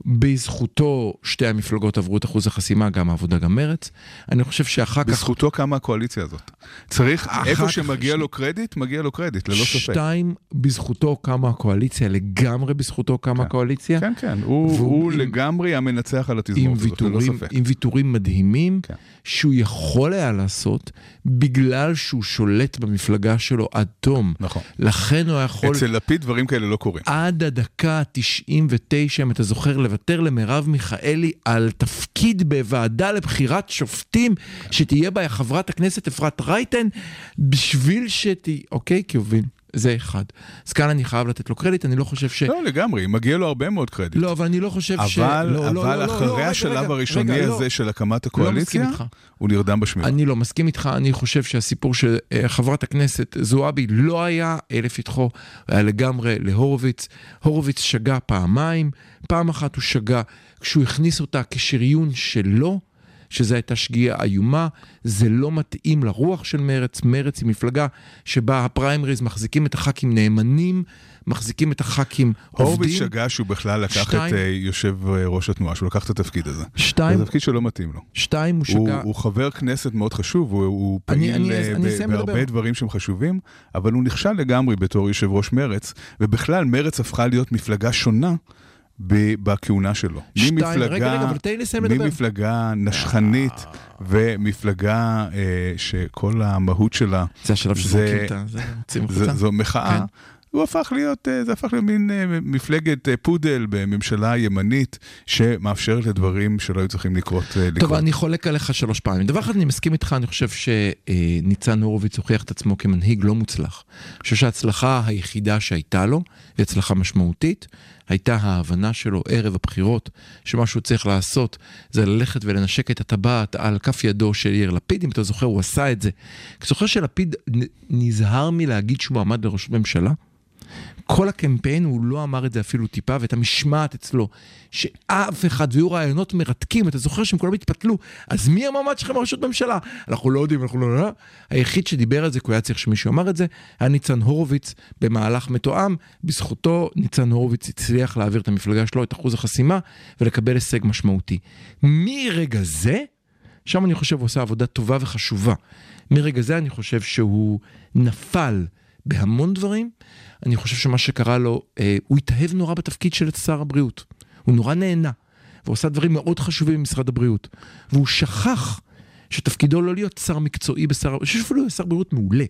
בזכותו שתי המפלגות עברו את אחוז החסימה, גם העבודה גם מרץ. אני חושב שאחר כך... בזכותו קמה הקואליציה הזאת. צריך, איפה שמגיע לו קרדיט, מגיע לו קרדיט, ללא ספק. שתיים, בזכותו קמה הקואליציה, לגמרי בזכותו קמה כן. הקואליציה. כן, כן, הוא, והוא הוא עם- לגמרי המנצח על התזמורת הזאת, ללא ספק. עם ויתורים מדהימים, כן. שהוא יכול היה לעשות, בגלל שהוא שולט במפלגה שלו עד תום. נכון. לכן הוא יכול... אצל לפיד דברים כאלה לא קורים. עד הדקה ה-99, אם אתה זוכר, לוותר למרב מיכאלי על תפקיד בוועדה לבחירת שופטים, שתהיה בה חברת הכנסת אפרת רייטן, בשביל שתהיה... אוקיי? כי הוביל. זה אחד. אז כאן אני חייב לתת לו קרדיט, אני לא חושב ש... לא, לגמרי, מגיע לו הרבה מאוד קרדיט. לא, אבל אני לא חושב ש... אבל, לא, לא, אבל לא, לא, אחרי לא, רגע, השלב רגע, הראשוני רגע, לא. הזה של הקמת הקואליציה, איתך. הוא נרדם בשמירה. אני לא מסכים איתך, אני חושב שהסיפור של אה, חברת הכנסת זועבי לא היה לפתחו, היה לגמרי להורוביץ. הורוביץ שגה פעמיים, פעם אחת הוא שגה כשהוא הכניס אותה כשריון שלו, שזו הייתה שגיאה איומה, זה לא מתאים לרוח של מרץ, מרץ היא מפלגה שבה הפריימריז מחזיקים את הח"כים נאמנים, מחזיקים את הח"כים הורוביץ עובדים. שגה שהוא בכלל לקח שתיים. את אה, יושב אה, ראש התנועה, שהוא לקח את התפקיד הזה. שתיים, זה תפקיד שלא מתאים לו. שתיים, הוא הוא, שגה... הוא חבר כנסת מאוד חשוב, הוא, הוא אני- פעיל אני- אה, אני ב- אסיים בהרבה לדבר. דברים שהם חשובים, אבל הוא נכשל לגמרי בתור יושב ראש מרץ, ובכלל מרץ הפכה להיות מפלגה שונה. ב- בכהונה שלו. שתיים, ממפלגה, רגע, רגע, אבל תן לי לסיים לדבר. ממפלגה נשכנית ומפלגה אה, שכל המהות שלה זה השלב שזורקים את ה... זה החוצה. זו מחאה. כן. הוא הפך להיות, אה, זה הפך להיות מין אה, מפלגת אה, פודל בממשלה ימנית שמאפשרת לדברים שלא היו צריכים לקרות. אה, לקרות. טוב, אני חולק עליך שלוש פעמים. דבר אחד, אני מסכים איתך, אני חושב שניצן הורוביץ הוכיח את עצמו כמנהיג לא מוצלח. אני חושב שההצלחה היחידה שהייתה לו, היא הצלחה משמעותית, הייתה ההבנה שלו ערב הבחירות, שמה שהוא צריך לעשות זה ללכת ולנשק את הטבעת על כף ידו של יאיר לפיד, אם אתה זוכר, הוא עשה את זה. אתה זוכר שלפיד נזהר מלהגיד שהוא מועמד לראשות ממשלה? כל הקמפיין הוא לא אמר את זה אפילו טיפה, ואת המשמעת אצלו, שאף אחד, והיו רעיונות מרתקים, אתה זוכר שהם כולם התפתלו, אז מי המועמד שלכם לראשות ממשלה? אנחנו לא יודעים, אנחנו לא... לא. היחיד שדיבר על זה, כי הוא היה צריך שמישהו אמר את זה, היה ניצן הורוביץ במהלך מתואם, בזכותו ניצן הורוביץ הצליח להעביר את המפלגה שלו, את אחוז החסימה, ולקבל הישג משמעותי. מרגע זה, שם אני חושב הוא עושה עבודה טובה וחשובה. מרגע זה אני חושב שהוא נפל בהמון דברים. אני חושב שמה שקרה לו, אה, הוא התאהב נורא בתפקיד של שר הבריאות. הוא נורא נהנה, והוא עושה דברים מאוד חשובים במשרד הבריאות. והוא שכח שתפקידו לא להיות שר מקצועי בשר, אני חושב שאפילו שר בריאות מעולה.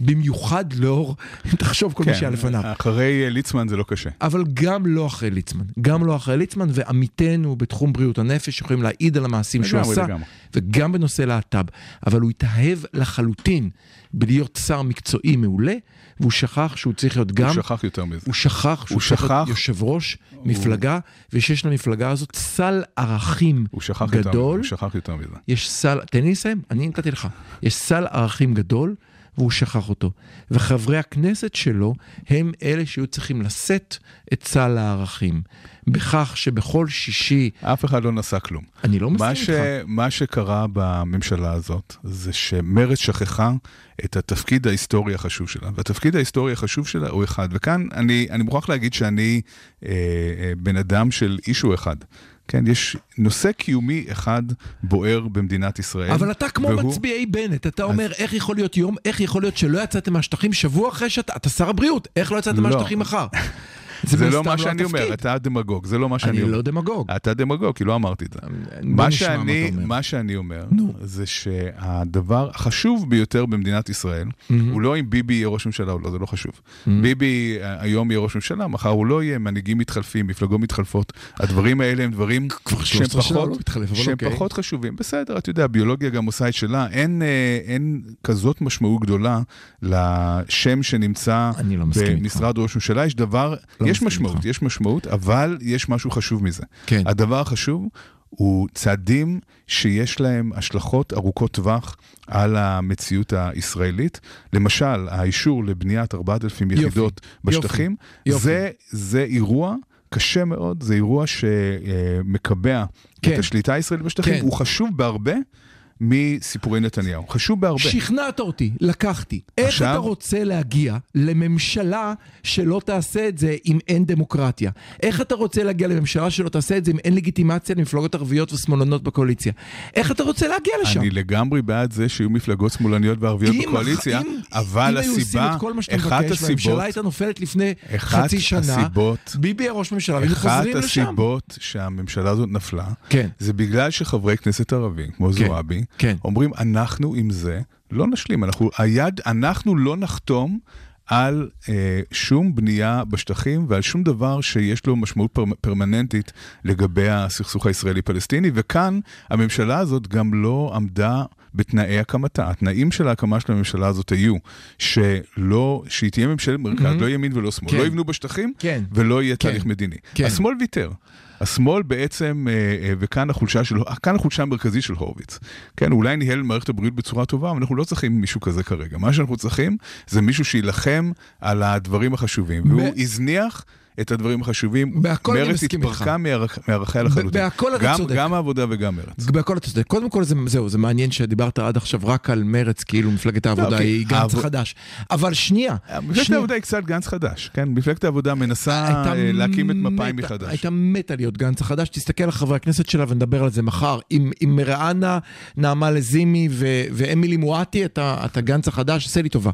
במיוחד לאור, אם תחשוב כל מי שהיה לפניו. אחרי ליצמן זה לא קשה. אבל גם לא אחרי ליצמן, גם לא אחרי ליצמן, ועמיתינו בתחום בריאות הנפש יכולים להעיד על המעשים שהוא עשה, לגמרי. וגם בנושא להט"ב. אבל הוא התאהב לחלוטין בלהיות שר מקצועי מעולה, והוא שכח שהוא צריך להיות גם... הוא שכח יותר מזה. הוא שכח שהוא הוא צריך להיות יושב ראש מפלגה, ושיש למפלגה הזאת סל ערכים הוא שכח יותר. גדול. הוא שכח יותר מזה. יש סל, תן לי לסיים, אני נתתי לך. יש סל ערכים גדול, והוא שכח אותו. וחברי הכנסת שלו הם אלה שהיו צריכים לשאת את סל הערכים. בכך שבכל שישי, אף אחד לא נשא כלום. אני לא מסכים ש... איתך. מה שקרה בממשלה הזאת, זה שמרצ שכחה את התפקיד ההיסטורי החשוב שלה. והתפקיד ההיסטורי החשוב שלה הוא אחד. וכאן אני, אני מוכרח להגיד שאני אה, אה, בן אדם של אישו אחד. כן, יש נושא קיומי אחד בוער במדינת ישראל. אבל אתה כמו והוא- מצביעי בנט, אתה אומר, איך יכול להיות יום, איך יכול להיות שלא יצאתם מהשטחים שבוע אחרי שאתה, אתה שר הבריאות, איך לא יצאתם לא. מהשטחים מחר? זה מן לא הסתם מה שאני אומר. אתה דמגוג, זה לא מה שאני אני אומר. לא דמגוג. אתה דמגוג, כי לא אמרתי את זה. מה שאני, אומר. מה שאני אומר, נו. זה שהדבר החשוב ביותר במדינת ישראל, הוא לא אם ביבי יהיה ראש ממשלה או לא, זה לא חשוב. ביבי אה, היום יהיה ראש ממשלה, מחר הוא לא יהיה, מנהיגים מתחלפים, מפלגות מתחלפות. הדברים האלה הם דברים שהם 13 שנה פחות, לא מתחלף, שהם אוקיי. פחות חשובים. בסדר, אתה יודע, הביולוגיה גם עושה את שלה. אין, אה, אין כזאת משמעות גדולה לשם שנמצא אני לא. במשרד ראש ממשלה. יש דבר, לא יש משמעות, איתך. יש משמעות, אבל יש משהו חשוב מזה. כן. הדבר החשוב הוא צעדים שיש להם השלכות ארוכות טווח על המציאות הישראלית. למשל, האישור לבניית 4,000 יופי, יחידות בשטחים, יופי. זה, זה אירוע קשה מאוד, זה אירוע שמקבע כן. את השליטה הישראלית בשטחים, כן. הוא חשוב בהרבה מסיפורי נתניהו. חשוב בהרבה. שכנעת אותי, לקחתי. איך עכשיו- אתה רוצה להגיע לממשלה שלא תעשה את זה אם אין דמוקרטיה? איך אתה רוצה להגיע לממשלה שלא תעשה את זה אם אין לגיטימציה למפלגות ערביות ושמאלנות בקואליציה? איך אתה רוצה להגיע לשם? אני לגמרי בעד זה שיהיו מפלגות שמאלניות וערביות אם- בקואליציה, אם- אבל אם הסיבה, אחת מבקש, הסיבות, הייתה נופלת לפני אחת חצי שנה, הסיבות, ביבי היה ראש ממשלה, והיינו אחת חוזרים לשם. הסיבות שהממשלה הזאת נפלה, כן. זה בגלל שחברי כנסת ערבים, כמו כן, זועבי, כן. אומרים, אנחנו עם זה לא נשלים, אנחנו, היד, אנחנו לא נחתום על אה, שום בנייה בשטחים ועל שום דבר שיש לו משמעות פר, פרמננטית לגבי הסכסוך הישראלי-פלסטיני, וכאן הממשלה הזאת גם לא עמדה בתנאי הקמתה. התנאים של ההקמה של הממשלה הזאת היו שלא, שהיא תהיה ממשלת מרכז, לא ימין ולא שמאל, כן. לא יבנו בשטחים כן. ולא יהיה כן. תהליך מדיני. כן. השמאל ויתר. השמאל בעצם, אה, אה, וכאן החולשה של, כאן החולשה המרכזית של הורוביץ. כן, אולי ניהל מערכת הבריאות בצורה טובה, אבל אנחנו לא צריכים מישהו כזה כרגע. מה שאנחנו צריכים זה מישהו שיילחם על הדברים החשובים, והוא הזניח את הדברים החשובים. בהכל אני מרצ מסכים התפרקה איתך. מערכ- מערכיה לחלוטין. בהכל אתה גם- צודק. גם העבודה וגם מרצ. בהכל אתה צודק. קודם כל זה, זהו, זה מעניין שדיברת עד עכשיו רק על מרץ, כאילו מפלגת העבודה אוקיי. היא גנץ העב- החדש. אבל שנייה, מפלגת שנייה. העבודה היא קצת גנץ חדש, כן? מפלגת העבודה מנסה אה, להקים את מפא"י מחדש. הייתה מתה להיות גנץ החדש, תסתכל על חברי הכנסת שלה ונדבר על זה מחר. עם, עם מראענה, נעמה לזימי ו- ואמילי מואטי, אתה, אתה גנץ החדש, עשה לי טובה.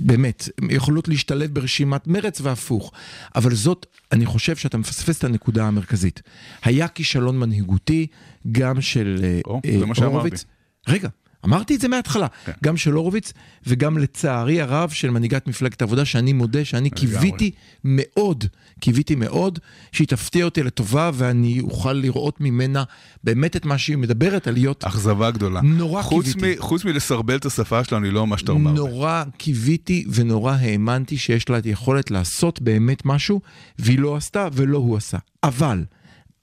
באמת, הן יכולות להשתלב ברשימת מרץ והפוך. אבל זאת, אני חושב שאתה מפספס את הנקודה המרכזית. היה כישלון מנהיגותי, גם של אה, או, אה, זה מה שאמרתי. הורוביץ. רגע. אמרתי את זה מההתחלה, כן. גם של הורוביץ וגם לצערי הרב של מנהיגת מפלגת העבודה, שאני מודה שאני קיוויתי מאוד, קיוויתי מאוד שהיא תפתיע אותי לטובה ואני אוכל לראות ממנה באמת את מה שהיא מדברת על להיות אכזבה גדולה. נורא חוץ קיוויתי. מ- חוץ מלסרבל את השפה שלנו, היא לא מה שאתה אומר. נורא קיוויתי ונורא האמנתי שיש לה את היכולת לעשות באמת משהו, והיא לא עשתה ולא הוא עשה. אבל,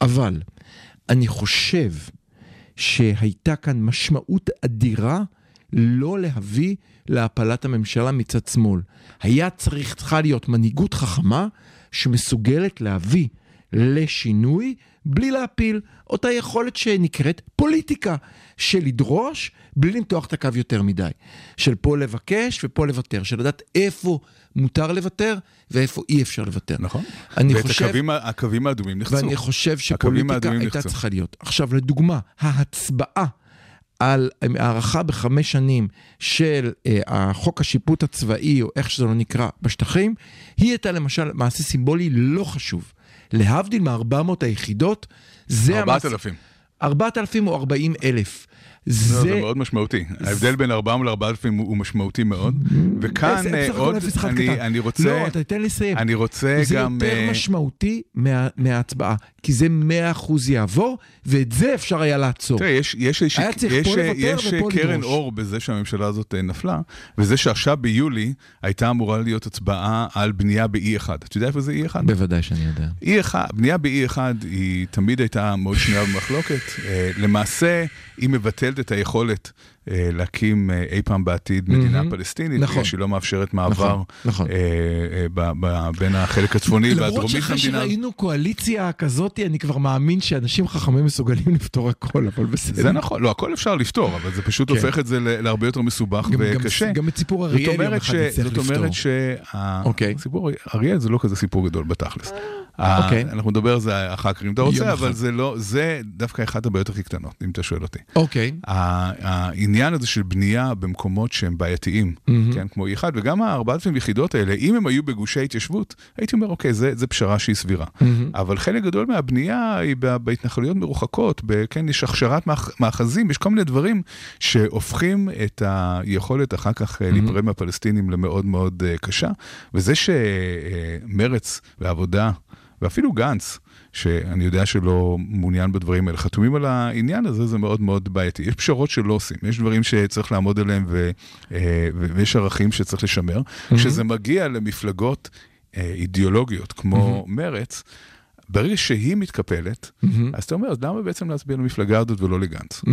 אבל, אני חושב שהייתה כאן משמעות אדירה לא להביא להפלת הממשלה מצד שמאל. היה צריך, צריכה להיות מנהיגות חכמה שמסוגלת להביא לשינוי בלי להפיל. אותה יכולת שנקראת פוליטיקה, של לדרוש בלי למתוח את הקו יותר מדי. של פה לבקש ופה לוותר, של לדעת איפה מותר לוותר ואיפה אי אפשר לוותר. נכון. אני ואת חושב... הקווים, הקווים האדומים נחצו. ואני חושב שפוליטיקה הייתה נחצו. צריכה להיות. עכשיו, לדוגמה, ההצבעה על הארכה בחמש שנים של אה, החוק השיפוט הצבאי, או איך שזה לא נקרא, בשטחים, היא הייתה למשל מעשה סימבולי לא חשוב. להבדיל מ-400 היחידות, זה... המעשה- 4,000. 4,000 או 40 אלף. לא, זה... זה מאוד משמעותי. ההבדל בין 400 ל-4,000 הוא משמעותי מאוד. וכאן זה אה, הכל עוד, אני- רוצה... לא, אתה לי לסיים. אני רוצה זה גם... יותר אה, משמעותי מה, מההצבעה, כי זה 100% יעבור, ואת זה אפשר היה לעצור. תראה, יש, יש, יש, היה צריך יש, פה לוותר יש ופה קרן לדרוש. אור בזה שהממשלה הזאת אה, נפלה, וזה שעכשיו ביולי הייתה אמורה להיות הצבעה על בנייה ב-E1. אתה יודע איפה זה E1? בוודאי שאני יודע. E1, בנייה ב-E1 היא תמיד הייתה מאוד שנויה במחלוקת. אה, למעשה, היא מבטלת את היכולת אה, להקים אה, אי פעם בעתיד מדינה מהמם. פלסטינית, נכון. בגלל שהיא לא מאפשרת מעבר נכון, נכון. אה, אה, ב- ב- בין החלק הצפוני למרות והדרומי של שאחרי המדינה. שראינו קואליציה כזאת, אני כבר מאמין שאנשים חכמים מסוגלים לפתור הכל, אבל בסדר. זה נכון, לא, הכל אפשר לפתור, אבל זה פשוט כן. הופך את זה להרבה יותר מסובך גם- גם- וקשה. גם את סיפור זאת אריאל יום אומרת אחד נצטרך זאת לפתור. אומרת אוקיי. שהסיפור, אריאל זה לא כזה סיפור גדול בתכלס. אוקיי. אנחנו נדבר על זה אחר כך אם אתה רוצה, אחד. אבל זה לא, זה דווקא אחת הבעיות הכי קטנות, אם אתה שואל אותי. אוקיי. ה- העניין הזה של בנייה במקומות שהם בעייתיים, כן, כמו E1, וגם ה-4,000 יחידות האלה, אם הם היו בגושי התיישבות, הייתי אומר, אוקיי, זה, זה פשרה שהיא סבירה. אבל חלק גדול מהבנייה היא ב- בהתנחלויות מרוחקות, ב- כן, יש הכשרת מאח- מאחזים, יש כל מיני דברים שהופכים את היכולת אחר כך אה, להיפרד מהפלסטינים למאוד מאוד אה, קשה, וזה שמרץ ועבודה, ואפילו גנץ, שאני יודע שלא מעוניין בדברים האלה, חתומים על העניין הזה, זה מאוד מאוד בעייתי. יש פשרות שלא עושים, יש דברים שצריך לעמוד עליהם ו, אה, ויש ערכים שצריך לשמר. כשזה מגיע למפלגות אה, אידיאולוגיות כמו מרץ, ברגע שהיא מתקפלת, אז אתה אומר, אז למה בעצם להצביע למפלגה הזאת ולא לגנץ? או-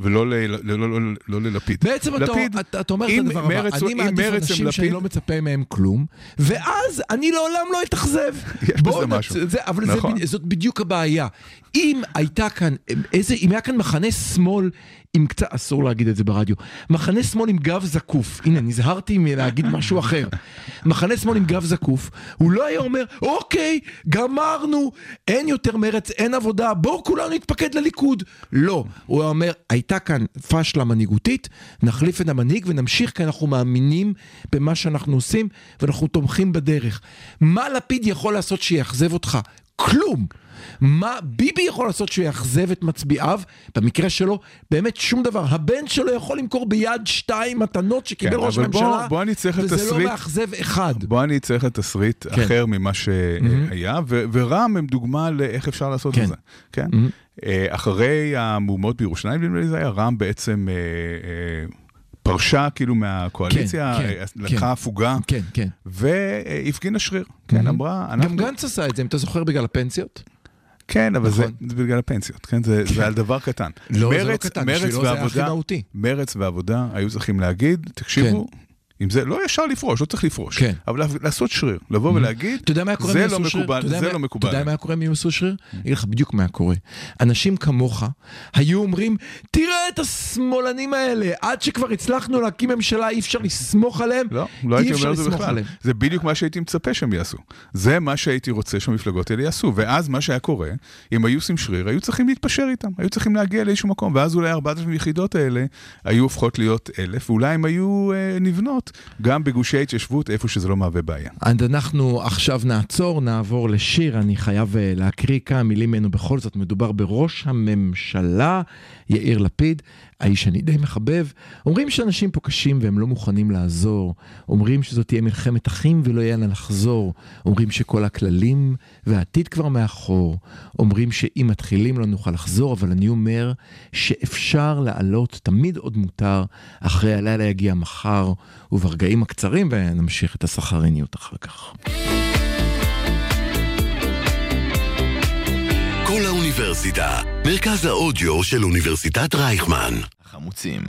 ולא ל- לא- לא- לא- לא ללפיד. בעצם לפיד, אתה, אתה אומר את הדבר הבא, מרץ- אני מעדיף אנשים שאני לא מצפה מהם כלום, ואז אני לעולם לא אתאכזב. יש בזה משהו. זה, אבל נכון. זה, זאת בדיוק הבעיה. אם הייתה כאן, איזה, אם היה כאן מחנה שמאל עם קצת, אסור להגיד את זה ברדיו, מחנה שמאל עם גב זקוף, הנה נזהרתי מלהגיד משהו אחר, מחנה שמאל עם גב זקוף, הוא לא היה אומר, אוקיי, גמרנו, אין יותר מרץ, אין עבודה, בואו כולנו נתפקד לליכוד. לא, הוא היה אומר, הייתה כאן פשלה מנהיגותית, נחליף את המנהיג ונמשיך כי אנחנו מאמינים במה שאנחנו עושים ואנחנו תומכים בדרך. מה לפיד יכול לעשות שיאכזב אותך? כלום. מה ביבי יכול לעשות שהוא יאכזב את מצביעיו? במקרה שלו, באמת שום דבר. הבן שלו יכול למכור ביד שתיים מתנות שקיבל כן, ראש בוא- הממשלה, בוא צריך וזה לתסריט- לא מאכזב אחד. בוא אני צריך לתסריט כן. אחר ממה שהיה, ו- ורע"מ הם דוגמה לאיך אפשר לעשות כן. את זה. כן? אה, אחרי המהומות בירושלים, נדמה לי זה היה, רע"מ בעצם אה, אה, פרשה כאילו מהקואליציה, כן, אה, כן, לקחה כן. הפוגה, כן, כן. והפגינה שריר. כן, אמרה, גם אנחנו... גנץ עשה את זה, אם אתה זוכר, בגלל הפנסיות. כן, אבל זה נכון. זה בגלל הפנסיות, כן? זה זה על דבר קטן. לא, זה לא מרץ- קטן, מרץ בשבילו זה היה הכי מהותי. מרץ ועבודה היו צריכים להגיד, תקשיבו, אם זה לא ישר לפרוש, לא צריך לפרוש, כן. אבל לעשות שריר, לבוא ולהגיד, קורה אם זה לא? מקובל, זה לא מקובל. אתה יודע מה היה קורה אם יעשו שריר? אני אגיד לך בדיוק מה קורה. אנשים כמוך היו אומרים, תראה את השמאלנים האלה, עד שכבר הצלחנו להקים ממשלה אי אפשר לסמוך עליהם, לא, לא הייתי אומר את זה בכלל. זה בדיוק מה שהייתי מצפה שהם יעשו. זה מה שהייתי רוצה שהמפלגות האלה יעשו. ואז מה שהיה קורה, אם היו עושים שריר, היו צריכים להתפשר איתם, היו צריכים להגיע לאיזשהו מקום, ואז אולי 4,000 יחידות האלה היו הופכות להיות אלף, ואולי הם היו אה, נבנות גם בגושי ההתיישבות, איפה שזה לא מהווה בעיה. אז אנחנו עכשיו נעצור, נעבור לשיר, אני חייב אה, להקריא כמה מילים ממנו. בכל זאת, מדובר בראש הממשלה, יאיר לפיד, האיש שאני די מחבב. אומרים שאנשים פה קשים והם לא מוכנים לעזור, אומרים שזאת תהיה מלחמת אחים ולא יהיה לה לחזור, אומרים שכל הכללים והעתיד כבר מאחור, אומרים שאם מתחילים לא נוכל לחזור, אבל אני אומר שאפשר לעלות, תמיד עוד מותר, אחרי הלילה יגיע מחר, וברגעים הקצרים ונמשיך את הסחריניות אחר כך. האוניברסיטה, מרכז האודיו של אוניברסיטת רייכמן. החמוצים.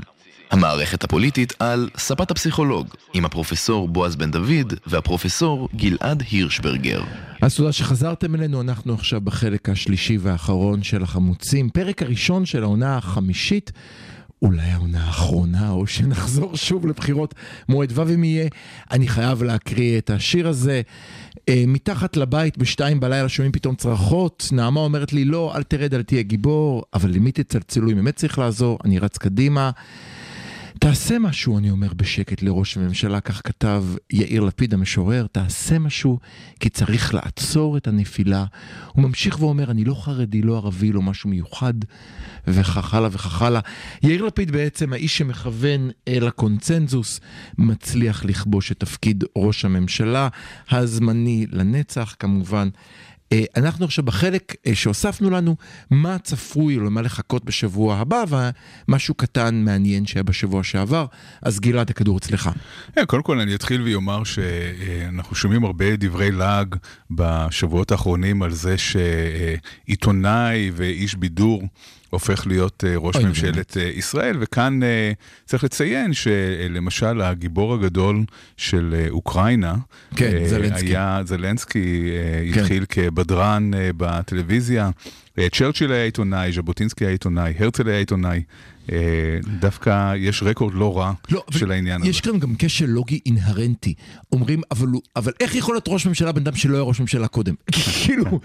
המערכת הפוליטית על ספת הפסיכולוג, עם הפרופסור בועז בן דוד והפרופסור גלעד הירשברגר. אז תודה שחזרתם אלינו, אנחנו עכשיו בחלק השלישי והאחרון של החמוצים, פרק הראשון של העונה החמישית. אולי העונה האחרונה, או שנחזור שוב לבחירות מועד ו' אם יהיה. אני חייב להקריא את השיר הזה. אה, מתחת לבית בשתיים בלילה שומעים פתאום צרחות, נעמה אומרת לי לא, אל תרד, אל תהיה גיבור, אבל למי תצלצלו אם באמת צריך לעזור, אני רץ קדימה. תעשה משהו, אני אומר בשקט לראש הממשלה, כך כתב יאיר לפיד המשורר, תעשה משהו, כי צריך לעצור את הנפילה. הוא ממשיך ואומר, אני לא חרדי, לא ערבי, לא משהו מיוחד, וכך הלאה וכך הלאה. יאיר לפיד בעצם, האיש שמכוון אל הקונצנזוס, מצליח לכבוש את תפקיד ראש הממשלה, הזמני לנצח כמובן. אה, אנחנו עכשיו בחלק אה, שהוספנו לנו, מה צפוי או למה לחכות בשבוע הבא, ומשהו קטן מעניין שהיה בשבוע שעבר, אז גלעד, הכדור אצלך. כן, קודם כל אני אתחיל ואומר שאנחנו שומעים הרבה דברי לעג בשבועות האחרונים על זה שעיתונאי ואיש בידור הופך להיות אה, ראש ממשלת אה, ישראל, וכאן אה, צריך לציין שלמשל הגיבור הגדול של אוקראינה, כן, זלנסקי. היה, זלנסקי כן. התחיל כבדרן בטלוויזיה, צ'רצ'יל היה עיתונאי, ז'בוטינסקי היה עיתונאי, הרצל היה עיתונאי. אה, דווקא יש רקורד לא רע לא, של העניין הזה. יש כאן גם כשל לוגי אינהרנטי. אומרים, אבל, אבל איך יכול להיות ראש ממשלה בן אדם שלא היה ראש ממשלה קודם? כאילו,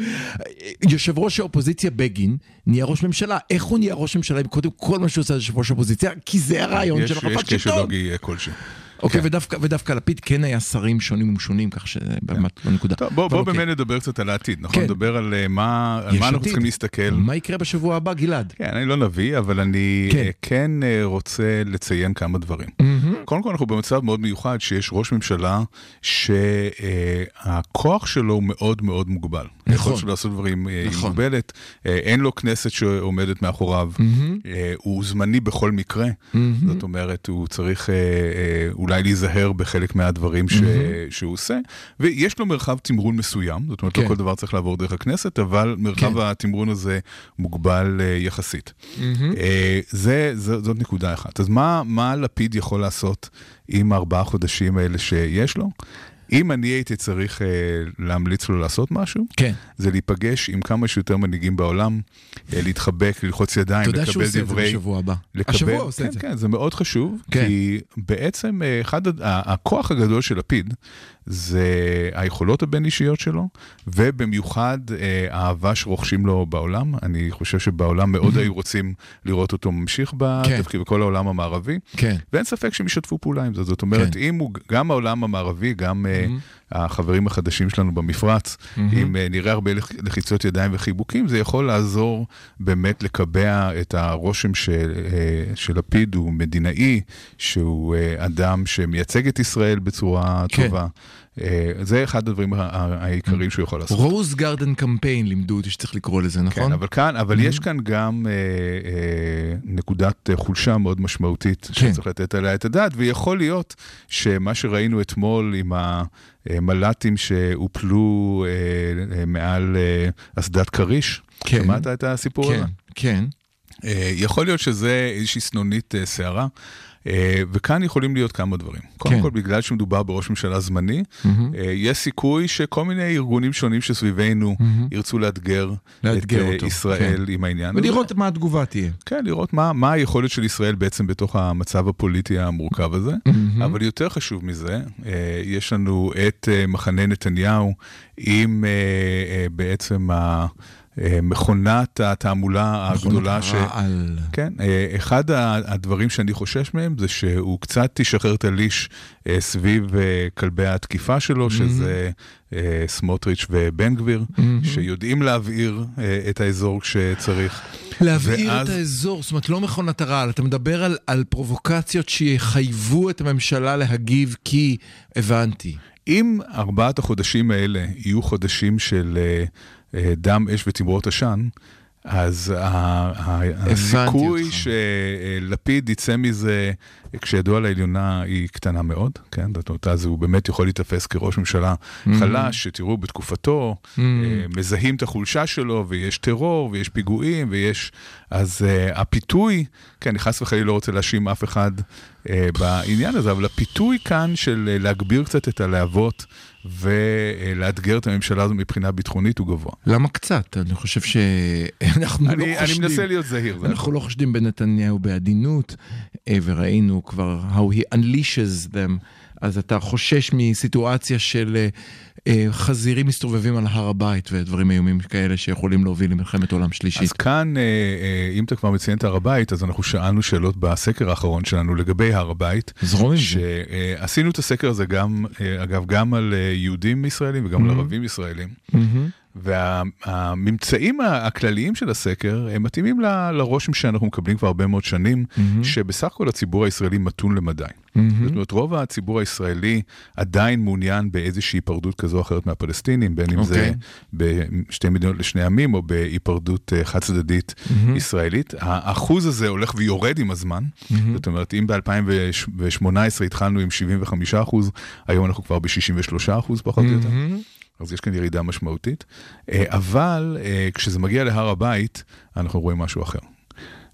יושב ראש האופוזיציה בגין נהיה ראש ממשלה. איך הוא נהיה ראש ממשלה אם קודם כל מה שהוא עושה זה יושב ראש האופוזיציה? כי זה הרעיון יש של יש החלפת שלטון. לוגי אה, כלשהו. אוקיי, כן. ודווקא, לפיד כן היה שרים שונים ומשונים, כך שזה באמת לא נקודה. טוב, בוא, אבל בוא אוקיי. באמת נדבר קצת על העתיד, נכון? כן. נדבר על אה, מה, אנחנו. צריכים להסתכל. מה יקרה בשבוע הבא, גלעד? כן, אני לא נביא, אבל אני כן. כן, כן אה, רוצה לציין כמה דברים. קודם כל, אנחנו במצב מאוד מיוחד שיש ראש ממשלה שהכוח שלו הוא מאוד מאוד מוגבל. נכון. היכולת שלו לעשות דברים אה, היא נכון. מוגבלת, אה, אין לו כנסת שעומדת מאחוריו, אה, הוא זמני בכל מקרה, זאת אומרת, הוא צריך אולי להיזהר בחלק מהדברים ש- שהוא עושה, ויש לו מרחב תמרון מסוים, זאת אומרת, כן. לא כל דבר צריך לעבור דרך הכנסת, אבל מרחב כן. התמרון הזה מוגבל יחסית. אה, זה, זה, זאת נקודה אחת. אז מה, מה לפיד יכול לעשות עם הארבעה חודשים האלה שיש לו? אם אני הייתי צריך אה, להמליץ לו לעשות משהו, כן. זה להיפגש עם כמה שיותר מנהיגים בעולם, אה, להתחבק, ללחוץ ידיים, אתה יודע לקבל שהוא עושה את זה דברי... בשבוע הבא. לקבל, השבוע הוא עושה כן, את זה. כן, זה מאוד חשוב, כן. כי בעצם אה, אחד, ה- הכוח הגדול של לפיד זה היכולות הבין-אישיות שלו, ובמיוחד אה, האהבה שרוכשים לו בעולם. אני חושב שבעולם מאוד היו רוצים לראות אותו ממשיך בתפקיד, בכל העולם המערבי. כן. ואין ספק שהם ישתפו פעולה עם זה. זאת אומרת, כן. אם הוא, גם העולם המערבי, גם אה, החברים החדשים שלנו במפרץ, אם אה, נראה הרבה לח- לחיצות ידיים וחיבוקים, זה יכול לעזור באמת לקבע את הרושם של, שלפיד הוא מדינאי, שהוא אדם שמייצג את ישראל בצורה כן. טובה. אה, זה אחד הדברים ה- ה- העיקריים שהוא יכול לעשות. רוז גרדן קמפיין לימדו אותי שצריך לקרוא לזה, נכון? כן, אבל כאן, אבל יש כאן גם אה, אה, נקודת חולשה מאוד משמעותית כן. שצריך לתת עליה את הדעת, ויכול להיות שמה שראינו אתמול עם המל"טים שהופלו אה, אה, מעל אסדת כריש, כן. שמעת את הסיפור כן, הזה? כן. אה, יכול להיות שזה איזושהי סנונית שערה. אה, וכאן יכולים להיות כמה דברים. קודם כן. כל, בגלל שמדובר בראש ממשלה זמני, אה, יש סיכוי שכל מיני ארגונים שונים שסביבנו ירצו לאתגר את לאתגר אה, אותו, ישראל עם העניין הזה. ולראות מה התגובה תהיה. כן, לראות מה, מה היכולת של ישראל בעצם בתוך המצב הפוליטי המורכב הזה. אבל יותר חשוב מזה, יש לנו את מחנה נתניהו עם בעצם ה... אה, מכונת התעמולה הגדולה ש... רעל. כן, אה, אחד הדברים שאני חושש מהם זה שהוא קצת ישחרר את הליש אה, סביב כלבי התקיפה שלו, שזה אה, סמוטריץ' ובן גביר, שיודעים להבעיר את האזור כשצריך. להבעיר ואז- את האזור, זאת אומרת לא מכונת הרעל, אתה מדבר על, על פרובוקציות שיחייבו את הממשלה להגיב כי הבנתי. אם ארבעת החודשים האלה יהיו חודשים של אה, דם, אש ותמרות עשן, אז הסיכוי. שלפיד יצא מזה, כשידוע לעליונה היא קטנה מאוד, כן? זאת אומרת, אז הוא באמת יכול להיתפס כראש ממשלה חלש, שתראו, בתקופתו, אה, מזהים את החולשה שלו, ויש טרור, ויש פיגועים, ויש... אז הפיתוי, כן, אני חס וחלילה לא רוצה להאשים אף אחד בעניין הזה, אבל הפיתוי כאן של להגביר קצת את הלהבות ולאתגר את הממשלה הזו מבחינה ביטחונית הוא גבוה. למה קצת? אני חושב שאנחנו לא אני, אני חושדים. מנסה להיות זהיר. זה אנחנו לא חושדים בנתניהו בעדינות, אה, וראינו כבר how he unleashes them, אז אתה חושש מסיטואציה של אה, חזירים מסתובבים על הר הבית ודברים איומים כאלה שיכולים להוביל למלחמת עולם שלישית. אז כאן, אה, אה, אם אתה כבר מציין את הר הבית, אז אנחנו שאלנו שאלות בסקר האחרון שלנו לגבי הר הבית. זרום עם זה. שעשינו את הסקר הזה גם, אה, אגב, גם על אה, יהודים ישראלים וגם על ערבים ישראלים. מהמם. והממצאים הכלליים של הסקר הם מתאימים ל- לרושם שאנחנו מקבלים כבר הרבה מאוד שנים, שבסך הכל הציבור הישראלי מתון למדי. זאת אומרת, רוב הציבור הישראלי עדיין מעוניין באיזושהי היפרדות כזו או אחרת מהפלסטינים, בין אם זה אוקיי. בשתי מדינות לשני עמים או בהיפרדות אה, חד צדדית ישראלית. האחוז הזה הולך ויורד עם הזמן, זאת אומרת, אם ב-2018 התחלנו עם 75 אחוז, היום אנחנו כבר ב-63 אחוז פחות או יותר. אז יש כאן ירידה משמעותית, אה, אבל אה, כשזה מגיע להר הבית, אנחנו רואים משהו אחר.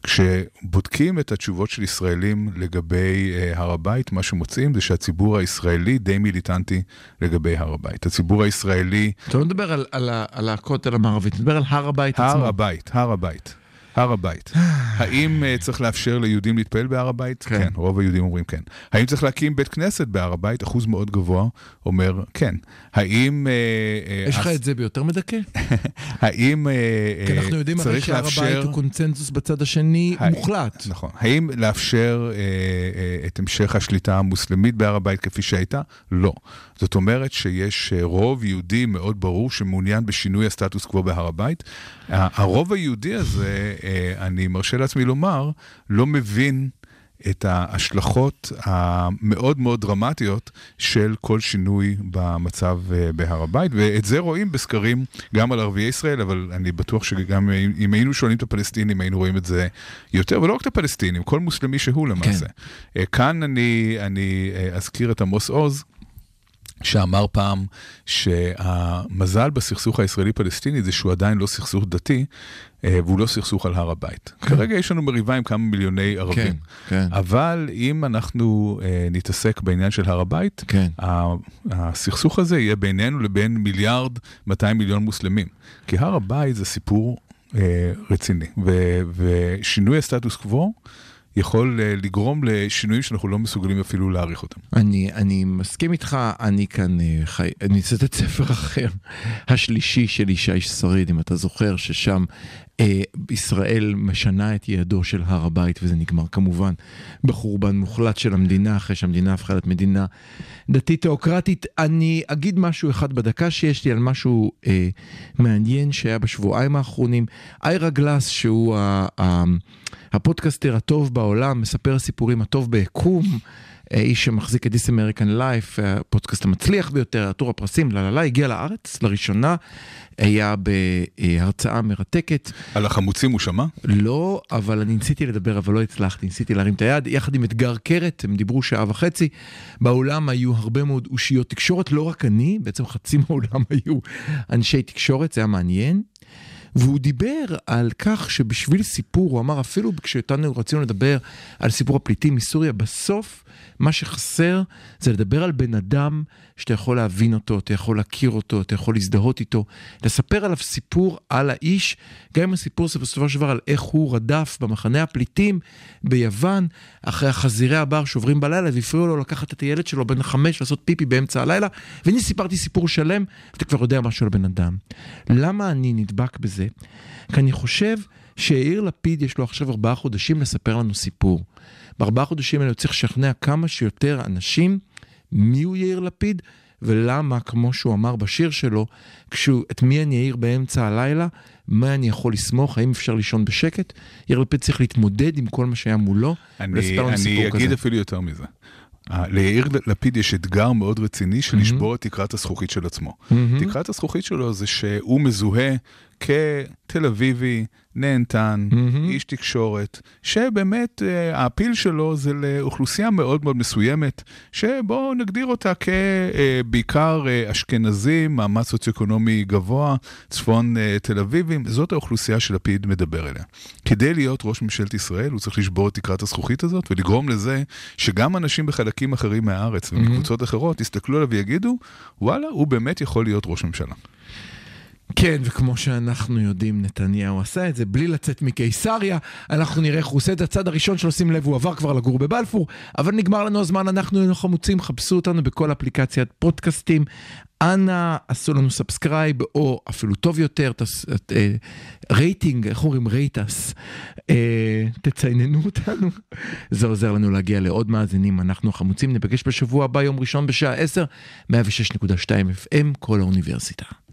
כשבודקים את התשובות של ישראלים לגבי uh, הר הבית, מה שמוצאים זה שהציבור הישראלי די מיליטנטי לגבי הר הבית. הציבור הישראלי, אתה לא מדבר על, על, על הכותל המערבי, אתה מדבר על הר הבית עצמו. הר הבית, הר הבית. הר הבית. האם uh, צריך לאפשר ליהודים להתפעל בהר הבית? כן. כן, רוב היהודים אומרים כן. האם צריך להקים בית כנסת בהר הבית? אחוז מאוד גבוה אומר כן. האם... uh, יש לך את זה ביותר מדכא? האם כי אנחנו יודעים הרי צריך שהר הבית לאפשר... הוא קונצנזוס בצד השני מוחלט. נכון. האם לאפשר את המשך השליטה המוסלמית בהר הבית כפי שהייתה? לא. זאת אומרת שיש רוב יהודי מאוד ברור שמעוניין בשינוי הסטטוס קוו בהר הבית. הרוב היהודי הזה, אני מרשה לעצמי לומר, לא מבין את ההשלכות המאוד מאוד דרמטיות של כל שינוי במצב אה, בהר הבית, ואת זה רואים בסקרים גם על ערביי ישראל, אבל אני בטוח שגם אם- היינו שואלים את הפלסטינים, היינו רואים את זה יותר, ולא רק את הפלסטינים, כל מוסלמי שהוא למעשה. כן. כאן אני, אני אה, אזכיר את עמוס עוז. שאמר פעם שהמזל בסכסוך הישראלי-פלסטיני זה שהוא עדיין לא סכסוך דתי, אה, והוא לא סכסוך על הר הבית. כן. כרגע יש לנו מריבה עם כמה מיליוני כן, ערבים. כן. אבל אם אנחנו אה, נתעסק בעניין של הר הבית, כן. הסכסוך הזה יהיה בינינו לבין מיליארד 200 מיליון מוסלמים. כי הר הבית זה סיפור אה, רציני, ו- ושינוי הסטטוס קוו יכול אה, לגרום לשינויים שאנחנו לא מסוגלים אפילו להעריך אותם. אני, אני מסכים איתך, אני כאן אה, חי... אני אצטט ספר אחר, השלישי של ישי שריד, אם אתה זוכר, ששם ישראל משנה את יעדו של הר הבית, וזה נגמר כמובן בחורבן מוחלט של המדינה, אחרי שהמדינה הפכה להיות מדינה דתית תיאוקרטית. אני אגיד משהו אחד בדקה שיש לי על משהו אה, מעניין שהיה בשבועיים האחרונים. איירה גלאס, שהוא ה... ה הפודקאסטר הטוב בעולם, מספר הסיפורים הטוב ביקום, אה, איש שמחזיק את This American Life, הפודקאסט המצליח ביותר, עטור הפרסים, לה לה לה, הגיע לארץ לראשונה, היה בהרצאה מרתקת. על החמוצים הוא שמע? לא, אבל אני ניסיתי לדבר, אבל לא הצלחתי, ניסיתי להרים את היד, יחד עם אתגר קרת, הם דיברו שעה וחצי. באולם היו הרבה מאוד אושיות תקשורת, לא רק אני, בעצם חצי מהאולם היו אנשי תקשורת, זה היה מעניין. והוא דיבר על כך שבשביל סיפור, הוא אמר אפילו כשאותנו רצינו לדבר על סיפור הפליטים מסוריה, בסוף מה שחסר זה לדבר על בן אדם שאתה יכול להבין אותו, אתה יכול להכיר אותו, אתה יכול להזדהות איתו, לספר עליו סיפור על האיש, גם אם הסיפור זה בסופו של דבר על איך הוא רדף במחנה הפליטים ביוון, אחרי החזירי הבר שעוברים בלילה והפריעו לו לקחת את הילד שלו בן חמש לעשות פיפי באמצע הלילה, והנה סיפרתי סיפור שלם, ואתה כבר יודע משהו על בן אדם. למה אני נדבק בזה? כי אני חושב שיאיר לפיד יש לו עכשיו ארבעה חודשים לספר לנו סיפור. בארבעה חודשים האלה הוא צריך לשכנע כמה שיותר אנשים מי הוא יאיר לפיד ולמה, כמו שהוא אמר בשיר שלו, כשהוא, את מי אני אעיר באמצע הלילה, מה אני יכול לסמוך, האם אפשר לישון בשקט? יאיר לפיד צריך להתמודד עם כל מה שהיה מולו אני, ולספר לנו אני סיפור אגיד כזה. אפילו יותר מזה. ליאיר לפיד יש אתגר מאוד רציני של לשבור את תקרת הזכוכית של עצמו. תקרת הזכוכית שלו זה שהוא מזוהה כתל אביבי, נהנתן, מהמם. איש תקשורת, שבאמת אה, הפיל שלו זה לאוכלוסייה מאוד מאוד מסוימת, שבואו נגדיר אותה כבעיקר אשכנזים, מעמד סוציו-אקונומי גבוה, צפון אה, תל אביבים, זאת האוכלוסייה שלפיד מדבר אליה. כדי להיות ראש ממשלת ישראל, הוא צריך לשבור את תקרת הזכוכית הזאת ולגרום לזה שגם אנשים בחלקים אחרים מהארץ ומקבוצות אחרות יסתכלו עליו ויגידו, וואלה, הוא באמת יכול להיות ראש ממשלה. כן, וכמו שאנחנו יודעים, נתניהו עשה את זה בלי לצאת מקיסריה. אנחנו נראה איך הוא עושה את הצד הראשון שלו, שים לב, הוא עבר כבר לגור בבלפור, אבל נגמר לנו הזמן, אנחנו היינו חמוצים, חפשו אותנו בכל אפליקציית פודקאסטים. אנא עשו לנו subscribe, או אפילו טוב יותר, תס, אה, רייטינג, איך אומרים rates, אה, תצייננו אותנו. זה עוזר לנו להגיע לעוד מאזינים, אנחנו החמוצים, ניפגש בשבוע הבא, יום ראשון בשעה 10, 106.2 FM, קול האוניברסיטה.